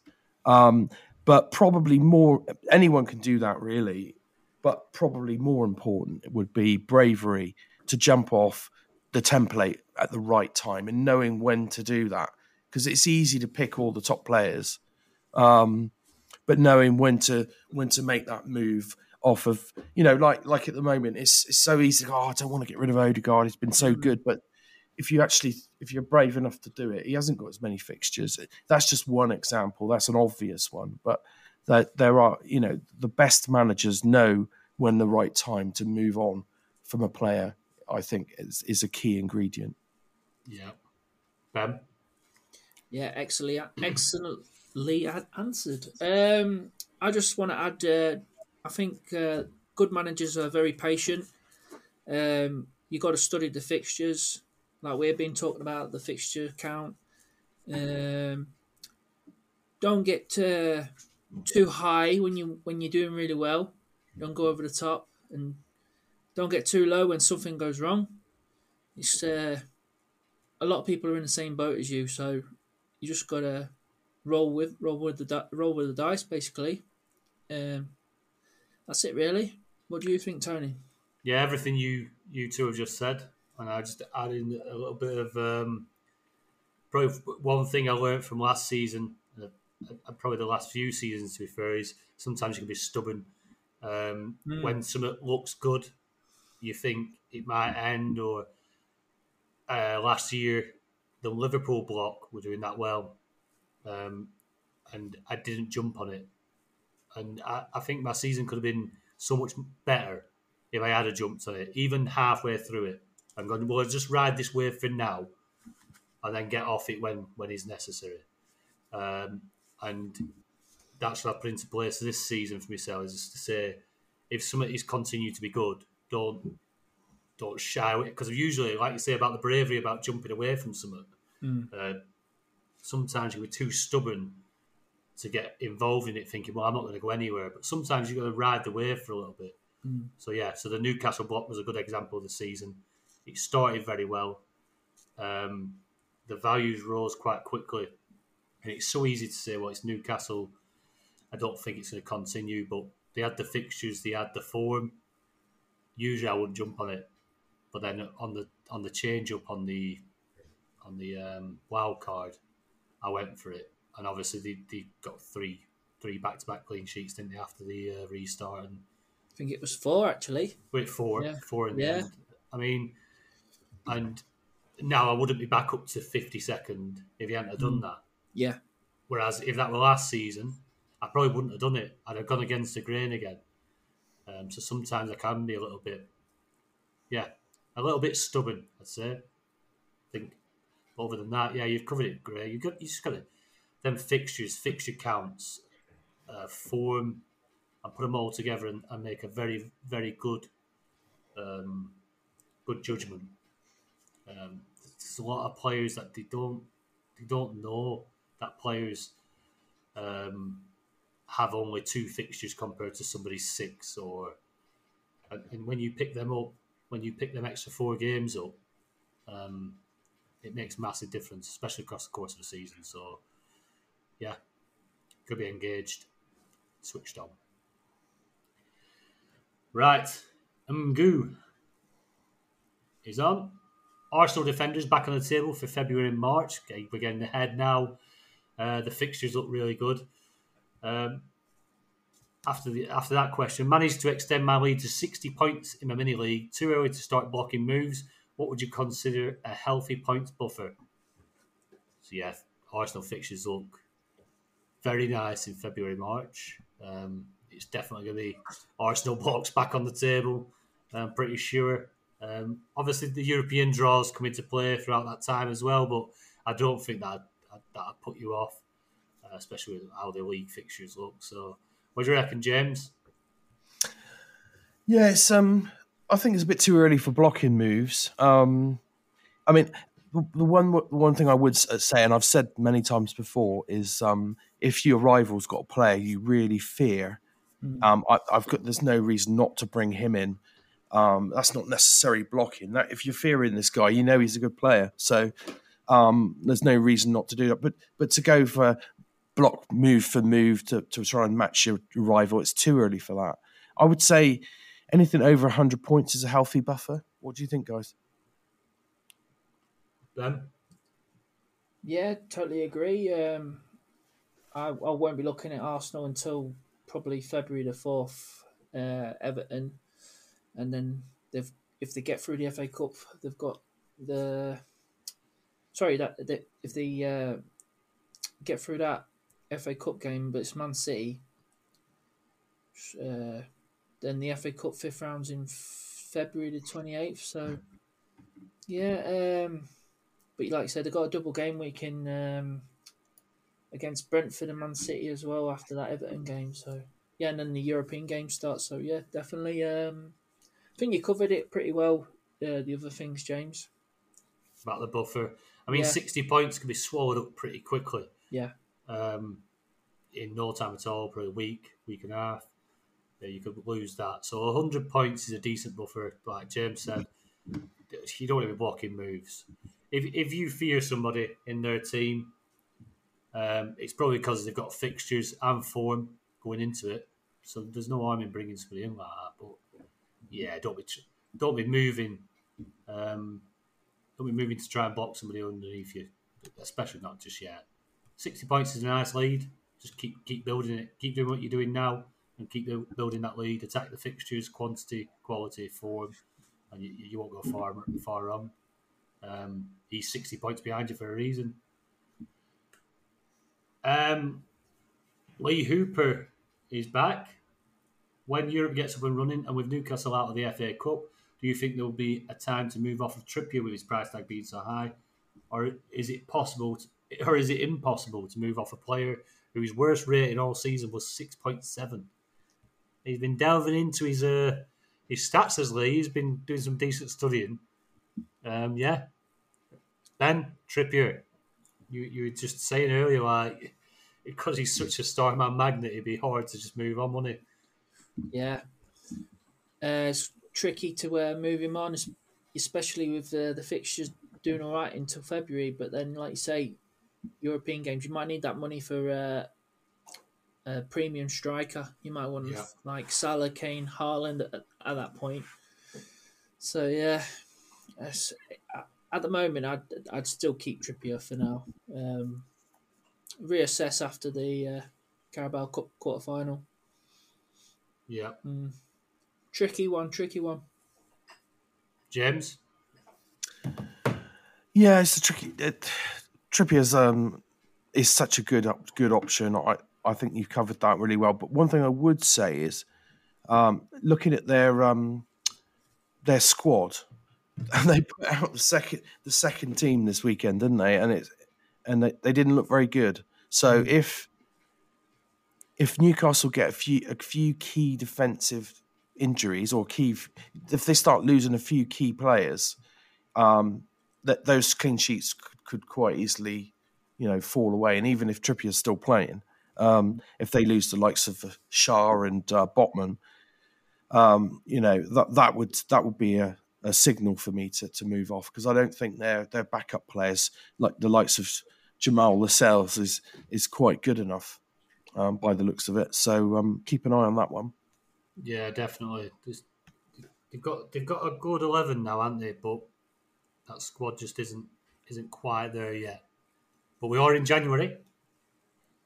Um, but probably more, anyone can do that really. But probably more important would be bravery to jump off the template at the right time and knowing when to do that. Because it's easy to pick all the top players, um, but knowing when to when to make that move off of you know like like at the moment it's it's so easy to go, oh I don't want to get rid of Odegaard he's been so good but if you actually if you're brave enough to do it he hasn't got as many fixtures that's just one example that's an obvious one but that there are you know the best managers know when the right time to move on from a player I think is, is a key ingredient Yeah. Ben? Yeah, excellently, excellently answered. Um, I just want to add. Uh, I think uh, good managers are very patient. Um, you got to study the fixtures, like we've been talking about the fixture count. Um, don't get uh, too high when you when you're doing really well. Don't go over the top, and don't get too low when something goes wrong. It's uh, a lot of people are in the same boat as you, so you just gotta roll with roll with the roll with the dice, basically. Um, that's it, really. What do you think, Tony? Yeah, everything you you two have just said, and I just add in a little bit of um, probably one thing I learned from last season, uh, probably the last few seasons to be fair, is sometimes you can be stubborn. Um, When something looks good, you think it might end. Or uh, last year, the Liverpool block were doing that well, um, and I didn't jump on it. And I, I think my season could have been so much better if I had a jump on it, even halfway through it. I'm going, well, I'll just ride this wave for now and then get off it when, when it's necessary. Um, and that's what I put into place this season for myself is just to say, if something is continued to be good, don't don't shy away. Because usually, like you say about the bravery about jumping away from something, uh, sometimes you were too stubborn to get involved in it, thinking, well, I'm not going to go anywhere. But sometimes you've got to ride the wave for a little bit. So yeah, so the Newcastle block was a good example of the season. It started very well. Um, the values rose quite quickly, and it's so easy to say, well, it's Newcastle. I don't think it's going to continue, but they had the fixtures, they had the form. Usually, I wouldn't jump on it, but then on the on the change up on the on the um, wild card, I went for it, and obviously they, they got three three back to back clean sheets, didn't they, after the uh, restart and I think it was four actually. Wait, four, Yeah. four in the Yeah. end. I mean, and now I wouldn't be back up to fifty second if he hadn't have Mm. done that. Yeah, Whereas if that were last season, I probably wouldn't have done it. I'd have gone against the grain again. Um, so sometimes I can be a little bit, yeah, a little bit stubborn. I'd say. I think. Other than that, yeah, you've covered it, Gray. You got you just got to them fixtures, fixture counts, uh, form, and put them all together and, and make a very very good, um, good judgment. Um, there's a lot of players that they don't they don't know that players um, have only two fixtures compared to somebody's six or and, and when you pick them up when you pick them extra four games up um, it makes massive difference especially across the course of the season so yeah could be engaged switched on right Mgu is on Arsenal defenders back on the table for February and March. Okay, we're getting ahead now. Uh, the fixtures look really good. Um, after the after that question, managed to extend my lead to sixty points in my mini league. Too early to start blocking moves. What would you consider a healthy points buffer? So yeah, Arsenal fixtures look very nice in February March. Um, it's definitely going to be Arsenal blocks back on the table. I'm pretty sure. Um, obviously, the European draws come into play throughout that time as well, but I don't think that that put you off, uh, especially with how the league fixtures look. So, what do you reckon, James? Yeah, it's um. I think it's a bit too early for blocking moves. Um, I mean, the the one the one thing I would say, and I've said many times before, is um, if your rival's got a player you really fear, um, I, I've got there's no reason not to bring him in. Um, that's not necessarily blocking. That if you're fearing this guy, you know he's a good player, so um, there's no reason not to do that. But but to go for block move for move to, to try and match your rival, it's too early for that. I would say anything over 100 points is a healthy buffer. What do you think, guys? Ben? yeah, totally agree. Um, I, I won't be looking at Arsenal until probably February the fourth. Uh, Everton, and then they've if they get through the FA Cup, they've got the sorry that, that if they uh, get through that FA Cup game, but it's Man City. Uh, then the FA Cup fifth round's in February the twenty eighth. So yeah, um, but like I said, they've got a double game week in um, against Brentford and Man City as well after that Everton game. So yeah, and then the European game starts. So yeah, definitely. Um, I think you covered it pretty well. Uh, the other things, James. About the buffer. I mean, Yeah. 60 points can be swallowed up pretty quickly Yeah, um, in no time at all, for a week, week and a half. Yeah, you could lose that. So 100 points is a decent buffer, like James said. You don't want to be blocking moves. If, if you fear somebody in their team, um, it's probably because they've got fixtures and form going into it. So there's no harm in bringing somebody in like that. But yeah, don't be don't be moving. Um, don't be moving to try and block somebody underneath you, especially not just yet. Sixty points is a nice lead. Just keep keep building it. Keep doing what you're doing now, and keep building that lead. Attack the fixtures, quantity, quality, form, and you, you won't go far far wrong. Um, he's sixty points behind you for a reason. Um, Lee Hooper is back. When Europe gets up and running, and with Newcastle out of the FA Cup, do you think there will be a time to move off of Trippier with his price tag being so high, or is it possible, to, or is it impossible to move off a player whose worst rating all season was six point seven? He's been delving into his uh, his stats as Lee. He's been doing some decent studying. Um, yeah, Ben Trippier. You you were just saying earlier, like because he's such a Starman magnet, it'd be hard to just move on, wouldn't it? Yeah, uh, it's tricky to uh, move him on, especially with uh, the fixtures doing all right until February. But then, like you say, European games, you might need that money for uh, a premium striker. You might want Yeah. like Salah, Kane, Haaland at, at that point. So yeah, at the moment, I'd I'd still keep Trippier for now. Um, reassess after the uh, Carabao Cup quarter final. Yeah. Tricky one, tricky one. James? Yeah, it's a tricky. It, Trippier's um is such a good op- good option. I I think you've covered that really well. But one thing I would say is, um, looking at their um their squad, and they put out the second the second team this weekend, didn't they? And it's and they, they didn't look very good. So if if Newcastle get a few a few key defensive injuries or key if they start losing a few key players, um, that those clean sheets could, could quite easily, you know, fall away. And even if Trippier's still playing, um, if they lose the likes of Schär and uh, Botman, um, you know that that would that would be a, a signal for me to, to move off because I don't think their their backup players like the likes of Jamal Lascelles is is quite good enough um, by the looks of it. So um, keep an eye on that one. Yeah, definitely. There's, they've got they've got a good eleven now, haven't they? But that squad just isn't isn't quite there yet. But we are in January,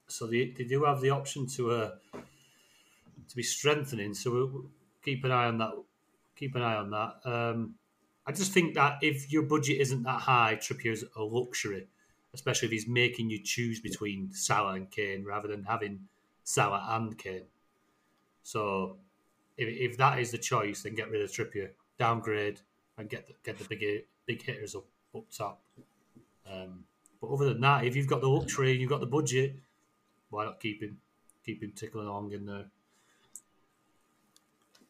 so they, they do have the option to uh, to be strengthening. So we'll keep an eye on that. Keep an eye on that. Um, I just think that if your budget isn't that high, Trippier's a luxury, especially if he's making you choose between Salah and Kane rather than having Salah and Kane. So if, if that is the choice, then get rid of Trippier, downgrade, and get the, get the big big hitters up up top. Um, but other than that, if you've got the luxury, you've got the budget, why not keep him keep him tickling along in there?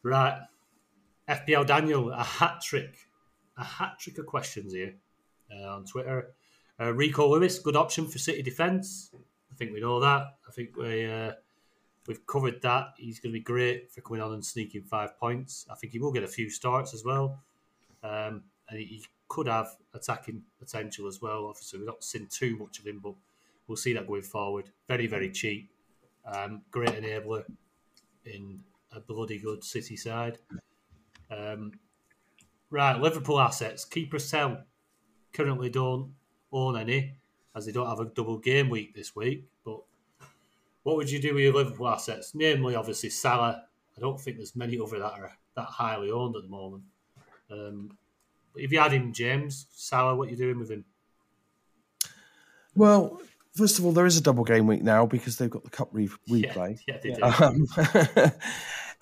Right, FPL Daniel, a hat trick, a hat trick of questions here uh, on Twitter. Uh, Rico Lewis, good option for City defence. I think we know that. I think we. Uh, We've covered that. He's going to be great for coming on and sneaking five points. I think he will get a few starts as well. Um, and he, could have attacking potential as well. Obviously, we've not seen too much of him, but we'll see that going forward. Very, very cheap. Um, great enabler in a bloody good City side. Um, right, Liverpool assets. Keeper sell. Currently don't own any, as they don't have a double game week this week. But what would you do with your Liverpool assets? Namely, obviously Salah. I don't think there's many over that are that highly owned at the moment. Um, but if you had him, James Salah, what are you doing with him? Well, first of all, there is a double game week now because they've got the cup re- replay. Yeah, yeah they do. Um,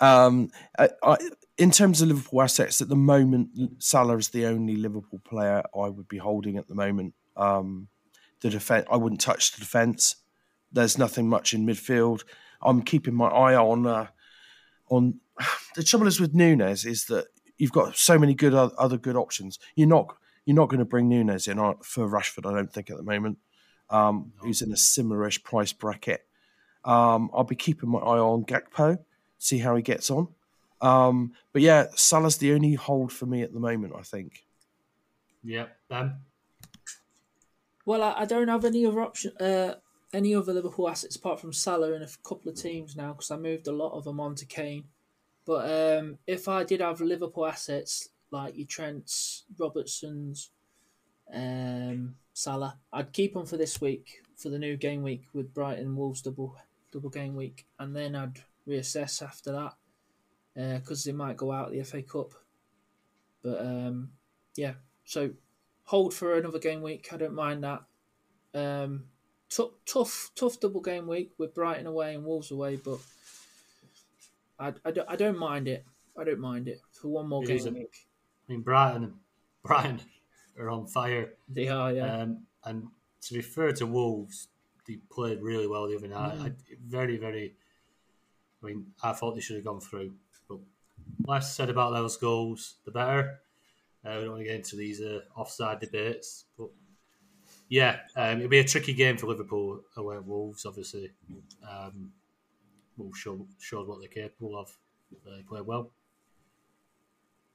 um, I, I, in terms of Liverpool assets, at the moment, Salah is the only Liverpool player I would be holding at the moment. Um, the defense, I wouldn't touch the defense. There's nothing much in midfield. I'm keeping my eye on uh, on. The trouble is with Núñez is that you've got so many good other good options. You're not you're not going to bring Núñez in for Rashford. I don't think at the moment. Um, Who's in a similarish price bracket. Um, I'll be keeping my eye on Gakpo, see how he gets on. Um, but yeah, Salah's the only hold for me at the moment. I think. Yeah, Ben. Well, I, I don't have any other option, uh, any other Liverpool assets apart from Salah in a couple of teams now because I moved a lot of them onto Kane. But um, if I did have Liverpool assets like your Trents, Robertsons, um, Salah, I'd keep them for this week for the new game week with Brighton Wolves double double game week, and then I'd reassess after that because they might go out the FA Cup. But um, yeah, so hold for another game week. I don't mind that. Um, tough, tough, tough double game week with Brighton away and Wolves away, but I, I, don't, I don't mind it. I don't mind it for one more It game a- week. I mean, Brighton, Brighton are on fire. They are, yeah. Um, and to be fair to Wolves, they played really well the other night. I, very, very. I mean, I thought they should have gone through, less said about those goals, the better. Uh, we don't want to get into these uh, offside debates, but Yeah, um, it'll be a tricky game for Liverpool away at Wolves. Obviously, um, Wolves show, what they're capable of. They play well.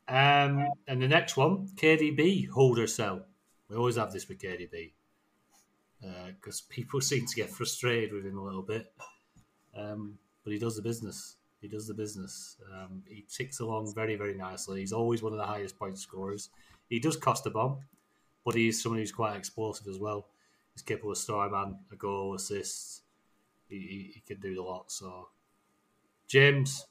Um, and the next one, KDB, hold or sell. We always have this with KDB because people seem to get frustrated with him a little bit. Um, but he does the business. He does the business. Um, he ticks along very, very nicely. He's always one of the highest point scorers. He does cost a bomb, but he's someone who's quite explosive as well. He's capable of scoring man, a goal, assists. He, he, he can do a lot. So, James,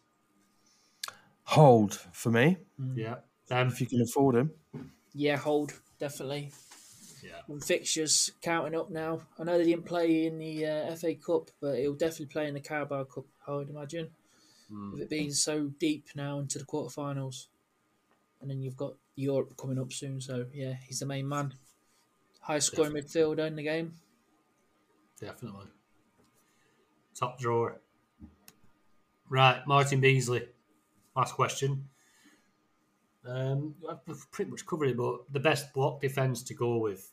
Hold for me yeah, um, if you can afford him. Yeah, hold definitely. yeah, And fixtures counting up now. I know they didn't play in the uh, FA Cup, but he'll definitely play in the Carabao Cup. I would imagine, with it being so deep now into the quarterfinals, and then you've got Europe coming up soon. So yeah, he's the main man. High scoring midfielder in the game. definitely. Top drawer. Right, Martin Beasley. Last question. Um, I've pretty much covered it, but the best block defense to go with.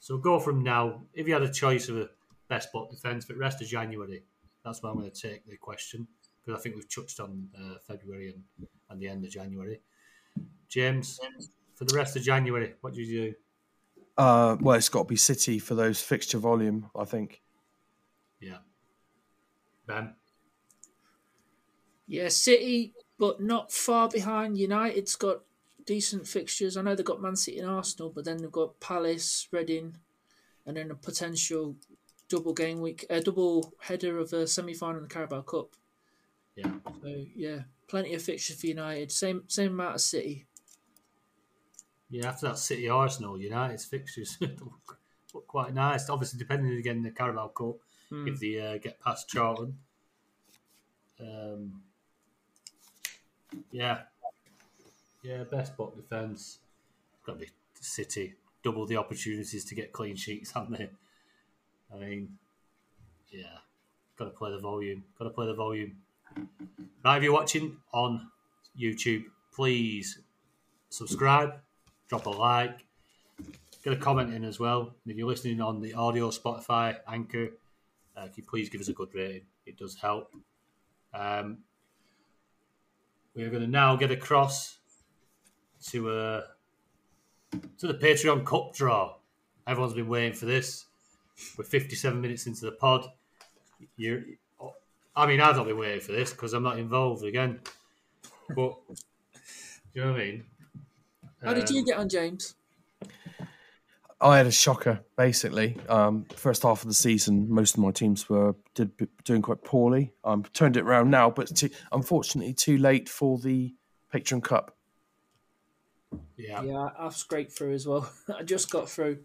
So go from now. If you had a choice of a best block defense for the rest of January, that's where I'm going to take the question because I think we've touched on uh, February and, and the end of January. James, for the rest of January, what do you do? Uh, well, it's got to be City for those fixture volume. I think. Yeah, Ben. Yeah, City, but not far behind. United's got decent fixtures. I know they've got Man City and Arsenal, but then they've got Palace, Reading, and then a potential double game week, a double header of a semi final in the Carabao Cup. Yeah, So yeah, plenty of fixtures for United. Same same amount of City. Yeah, after that City Arsenal, United's fixtures look, quite nice. Obviously, depending again the Carabao Cup, if they uh, get past Charlton. Um, yeah, yeah, best block defence. Got to be City. Double the opportunities to get clean sheets, haven't they? I mean, yeah, got to play the volume. Got to play the volume. Right, if you're watching on YouTube, please subscribe, drop a like, get a comment in as well. And if you're listening on the audio, Spotify, Anchor, uh, please give us a good rating? It does help. Um, we are going to now get across to uh, to the Patreon Cup draw. Everyone's been waiting for this. We're 57 minutes into the pod. You're, I mean, I've not been waiting for this because I'm not involved again. But do you know what I mean? How did you Um, get on, James? I had a shocker. Basically, um, first half of the season, most of my teams were did doing quite poorly. I um, turned it around now, but too, unfortunately, too late for the Patreon Cup. Yeah. Yeah, I've scraped through as well. I just got through.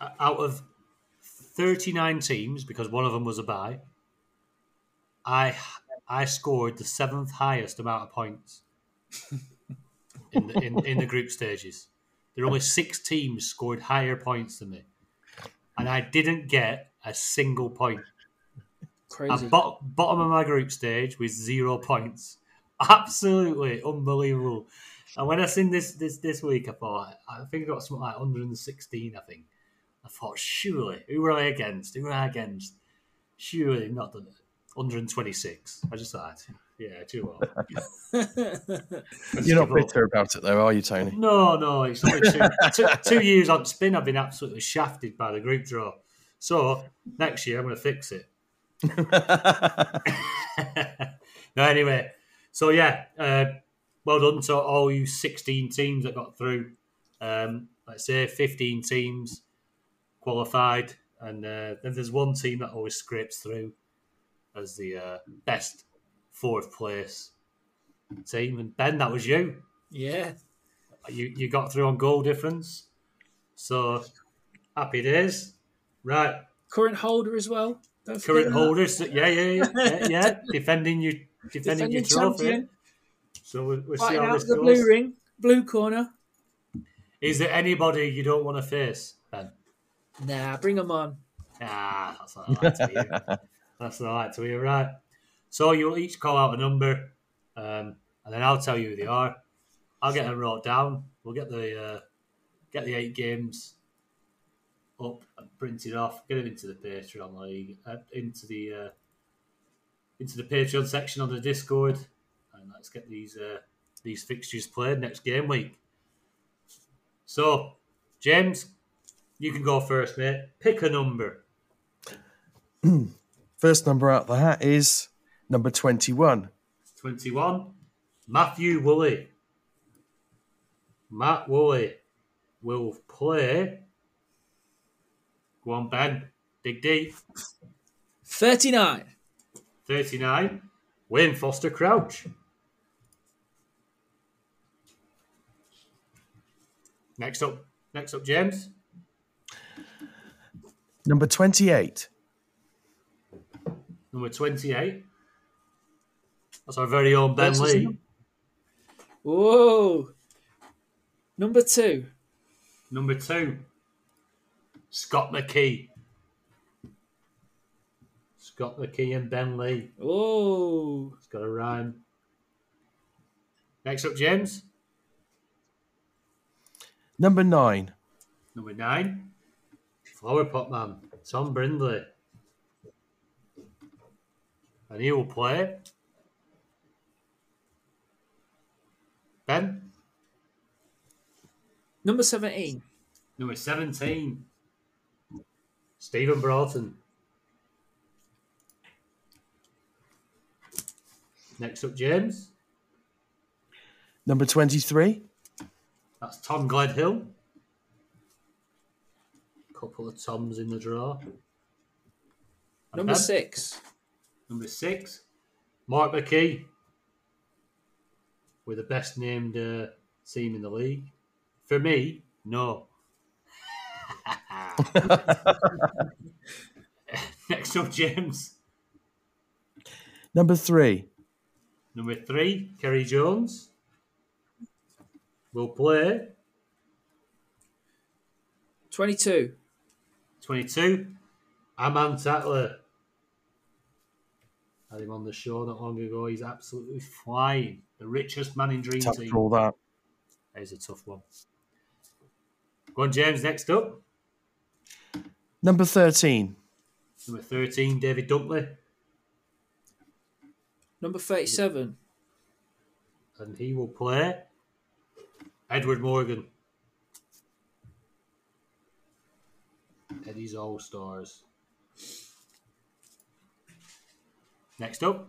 out of 39 teams, because one of them was a bye, I I scored the seventh highest amount of points in the, in, in the group stages. There were only six teams scored higher points than me, and I didn't get a single point. Crazy. Bot- bottom of my group stage with zero points. Absolutely unbelievable. And when I seen this this this week, I thought I think I got something like 116. I think. I thought surely who were I against? Who were I against? Surely not done it. 126. I just thought, yeah, too well. You're not bitter about it, though, are you, Tony? No, no, it's only two, two, two years on spin. I've been absolutely shafted by the group draw. So next year I'm going to fix it. no, anyway. So yeah, uh, well done to all you 16 teams that got through. Um, let's say 15 teams qualified, and uh, then there's one team that always scrapes through as the uh, best fourth place team. And Ben, that was you. yeah. You you got through on goal difference. So happy days. Right. Current holder as well. Don't forget Current that. holders. Yeah, yeah, yeah. yeah, yeah. Defending you defending, Defending your trophy. champion. So we'll, we'll see Fighting how out this the goes. blue ring, blue corner. Is there anybody you don't want to face, Ben? Nah, bring them on. Ah, that's what I like to hear. That's I like to hear, right? So you'll each call out a number, um, and then I'll tell you who they are. I'll get them wrote down. We'll get the uh, get the eight games up and print it off, get it into the Patreon league, uh, into the uh, into the Patreon section on the Discord, and let's get these uh, these fixtures played next game week. So, James, you can go first, mate. Pick a number. First number out the hat is number 21. 21. Matthew Woolley. Matt Woolley will play. Go on, Ben. Dig deep. 39. 39. Wayne Foster Crouch. Next up, next up, James. Number 28. Number 28. That's our very own Ben Versus Lee. num- Whoa. Number two. Number two, Scott McKee. Scott McKee and Ben Lee. Oh. It's got a rhyme. Next up, James. Number 9. Number nine, Flower Pot Man, Tom Brindley. And he will play. Ben, Number 17. number 17, Stephen Broughton. Next up, James. Number 23. That's Tom Gledhill. Couple of Toms in the draw. And Number Ben? six. Number six, Mark McKee. With the best named uh, team in the league. For me, no. Next up, James. Number 3. Number three, Kerry Jones. Will play 22. 22. Aman Tatler. Had him on the show not long ago. He's absolutely flying. The richest man in Dream Tough Team. for all that. That is a tough one. Go on, James. Next up, Number 13. number thirteen, David Dunkley, Number 37. and he will play Edward Morgan. Eddie's All Stars. Next up,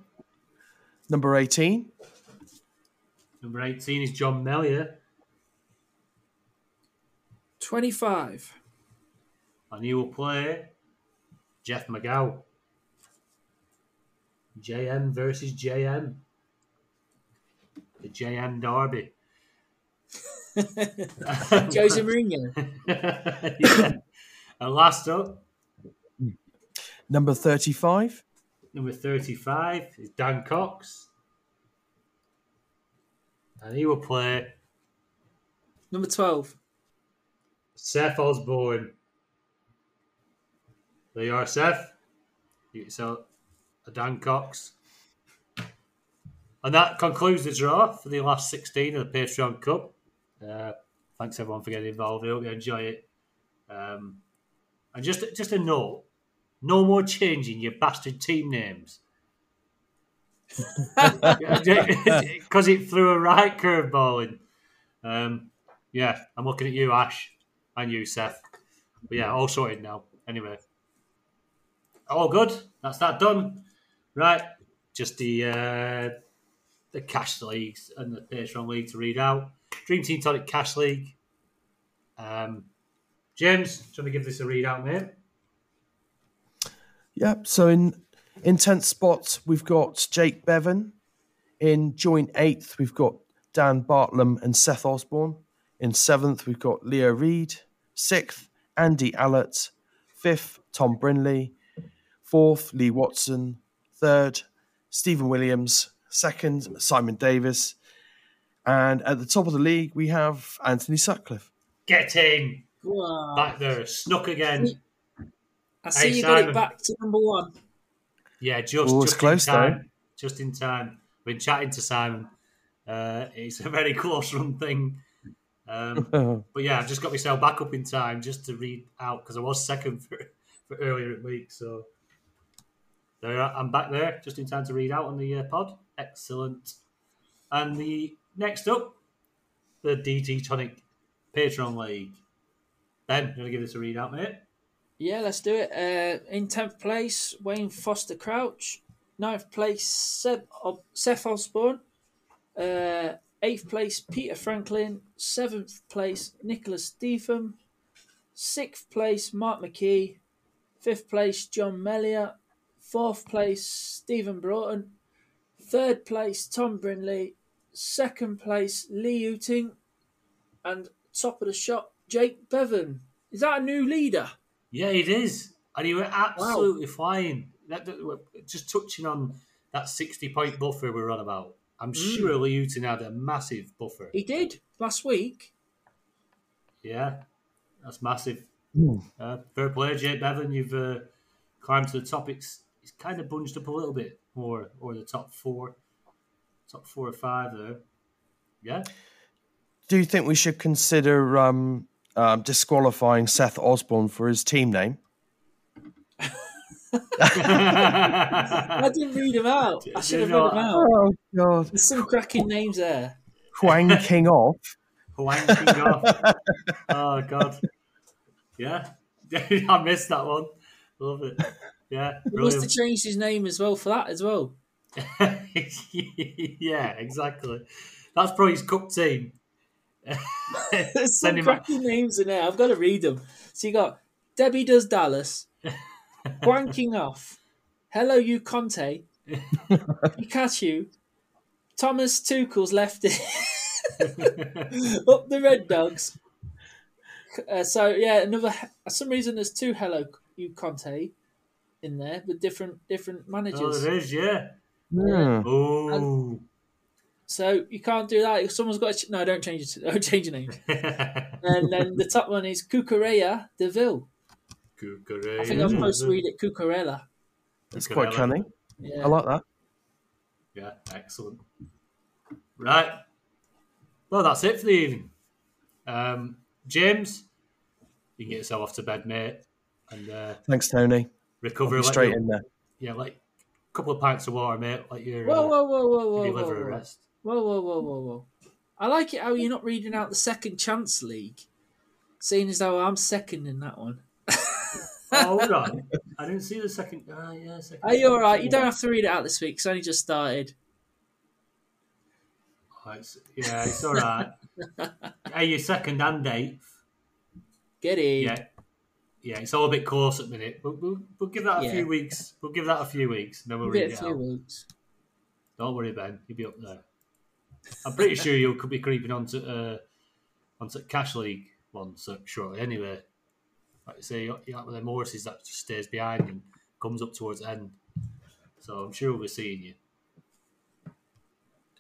Number 18. number eighteen is John Mellier, 25. and he will play Jeff McGow. JM versus JM. The JM Derby. Jose Mourinho. yeah. And last up, Number 35. Number 35 is Dan Cox. And he will play Number 12. Seth Osborne. There you are, Seth. You get yourself a Dan Cox. And that concludes the draw for the last 16 of the Patreon Cup. Uh, thanks everyone for getting involved. I hope you enjoy it. Um, and just just a note: no more changing your bastard team names. Because it threw a right curveball in. Um, yeah, I'm looking at you, Ash, and you, Seth. But yeah, all sorted now. Anyway, all good. That's that done. Right, just the uh, the cash leagues and the Patreon league to read out. Dream Team Tonic Cash League. Um, James, do you want to give this a read out, mate? Yep. So in in tenth spot we've got Jake Bevan. In joint eighth we've got Dan Bartlam and Seth Osborne. In seventh we've got Leo Reed. Sixth Andy Allett. Fifth Tom Brinley. Fourth Lee Watson. Third Stephen Williams. Second Simon Davis. And at the top of the league we have Anthony Sutcliffe. Get in Wow. back there, snuck again. I see Hey, you got it back to number one. Yeah, just, Oh, it's just close, in time. Just in time. Been chatting to Simon. Uh, it's a very close run thing. Um, but yeah, I've just got myself back up in time just to read out because I was second for, for earlier in the week. So there, I- I'm back there just in time to read out on the uh, pod. Excellent. And the next up, the DT Tonic Patreon League. Ben, you want to give this a read out, mate? Yeah, let's do it. Uh, in 10th place, Wayne Foster Crouch. 9th place, Seb, Seth Osborne. Uh, 8th place, Peter Franklin. 7th place, Nicholas Stephen. 6th place, Mark McKee. 5th place, John Mellier. 4th place, Stephen Broughton. 3rd place, Tom Brinley. 2nd place, Lee Uting. And top of the shop, Jake Bevan. Is that a new leader? Yeah, it is, and he went absolutely fine. That, that- just touching on that sixty-point buffer we were on about. I'm sure Liutin had a massive buffer. He did last week. Yeah, that's massive. Uh, fair play, Jake Bevan. You've uh, climbed to the top. It's, it's kind of bunched up a little bit more, or the top four, top four or five there. Yeah, Do you think we should consider um, um, disqualifying Seth Osborne for his team name? I didn't read him out. I should have read him out. Oh God, There's some cracking names there. Huang King off. Huang King off. Oh god, yeah, I missed that one. Love it. Yeah, He must have brilliant. changed his name as well for that as well. yeah, exactly. That's probably his cup team. There's some Send him out. cracking names in there. I've got to read them. So you got Debbie does Dallas, wanking off, hello you Conte, Pikachu, Thomas Tuchel's lefty, up the Red Dogs. Uh, so yeah, another. For some reason, there's two hello you Conte in there with different different Oh, managers. there is, yeah. Hmm. Oh. So you can't do that. If someone's got to ch- no, don't change it. Don't change your name. and then the top one is Cucurella Deville. I think I'm supposed to read it Cucurella. It's quite cunning. Yeah. I like that. Yeah, excellent. Right. Well, that's it for the evening. Um, James, you can get yourself off to bed, mate, and uh, Thanks, Tony. recover. I'll be let straight your- in there. Yeah, like a couple of pints of water, mate. Like your, Whoa, uh, whoa, whoa, whoa, give whoa, your whoa, liver a whoa, rest. Whoa, whoa, whoa, whoa, whoa. I like it how you're not reading out the second chance league, seeing as though I'm second in that one. oh, hold on. I didn't see the second. Uh, yeah, second. Are you all right? You don't have to read it out this week. It's only just started. Oh, it's- yeah, it's all right. Are you second and eighth? Get in. Yeah, yeah. It's all a bit coarse at the minute. We'll, we'll, we'll give that a Yeah. few weeks. We'll give that a few weeks, and then we'll read it it a few out. weeks. Don't worry, Ben. You'll be up there. I'm pretty sure you could be creeping onto uh, onto Cash League one so- shortly. Anyway, like I say, you're, you're like one them horses that just stays behind and comes up towards the end. So I'm sure we'll be seeing you.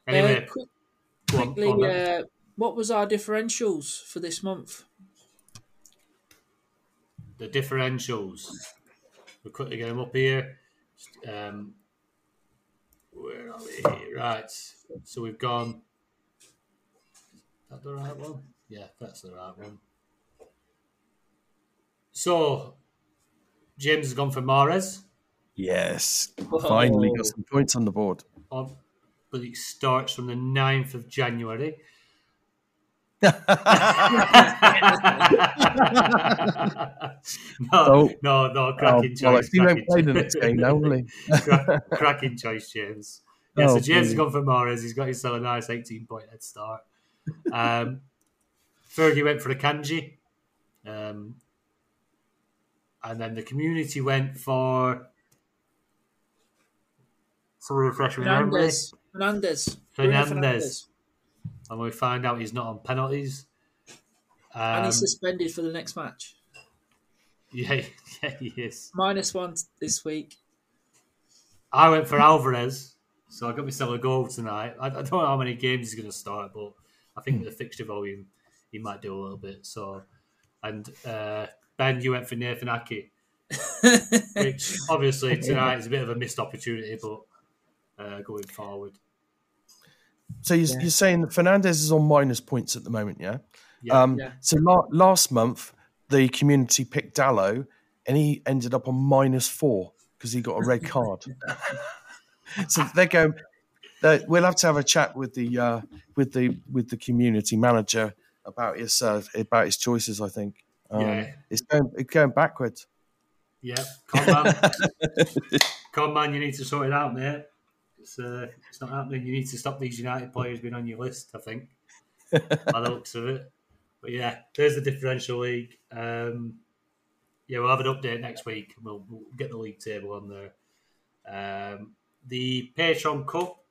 Anyway, uh, quick, go on, on, uh, what was our differentials for this month? the differentials. We'll quickly get them up here. Um, where are we? Right. So we've gone. Is that the right one? Yeah, that's the right one. So James has gone for Mahrez, Yes. Finally Oh. got some points on the board. on, but it starts from the 9th of January. no, Oh. no, no, Oh, cracking well, choice. he won't cracking play the choice. game now, will he? Crack- cracking choice, James. Yeah, so James has gone for Mahrez. He's got himself a nice 18 point head start. Um, Fergie went for Akanji. Um, and then the community went for. So refresh my memory. Fernandes. Fernandes. Fernandes. And we find out he's not on penalties. And Um, he's suspended for the next match. yeah, yeah, he is. Minus one this week. I went for Alvarez, so I got myself a goal tonight. I, I don't know how many games he's going to start, but I think with the fixture volume, he might do a little bit. So, and uh, Ben, you went for Nathan Ake, which obviously tonight is a bit of a missed opportunity, but uh, going forward, So you're, Yeah. you're saying that Fernandes is on minus points at the moment, yeah? Yeah. Um, Yeah. So la- last month, the community picked Dalot, and he ended up on minus four because he got a red card. so they're going. We'll have to have a chat with the uh, with the with the community manager about his uh, about his choices. I think. Um, Yeah. It's going it's going backwards. Yeah, con man, con man, you need to sort it out, mate. It's uh, it's not happening. You need to stop these United players being on your list. I think, by the looks of it. But yeah, there's the differential league. Um, yeah, we'll have an update next week. We'll, we'll get the league table on there. Um, the Patreon Cup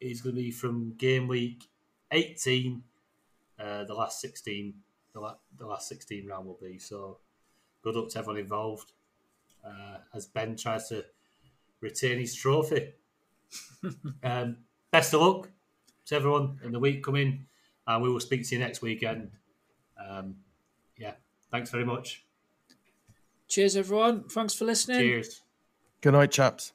is going to be from game week 18. Uh, the last 16, the, la- the last 16 round will be. So good luck to everyone involved uh, as Ben tries to retain his trophy. um, best of luck to everyone in the week coming, and we will speak to you next weekend. Um, yeah, thanks very much. Cheers, everyone. Thanks for listening. Cheers. Good night, chaps.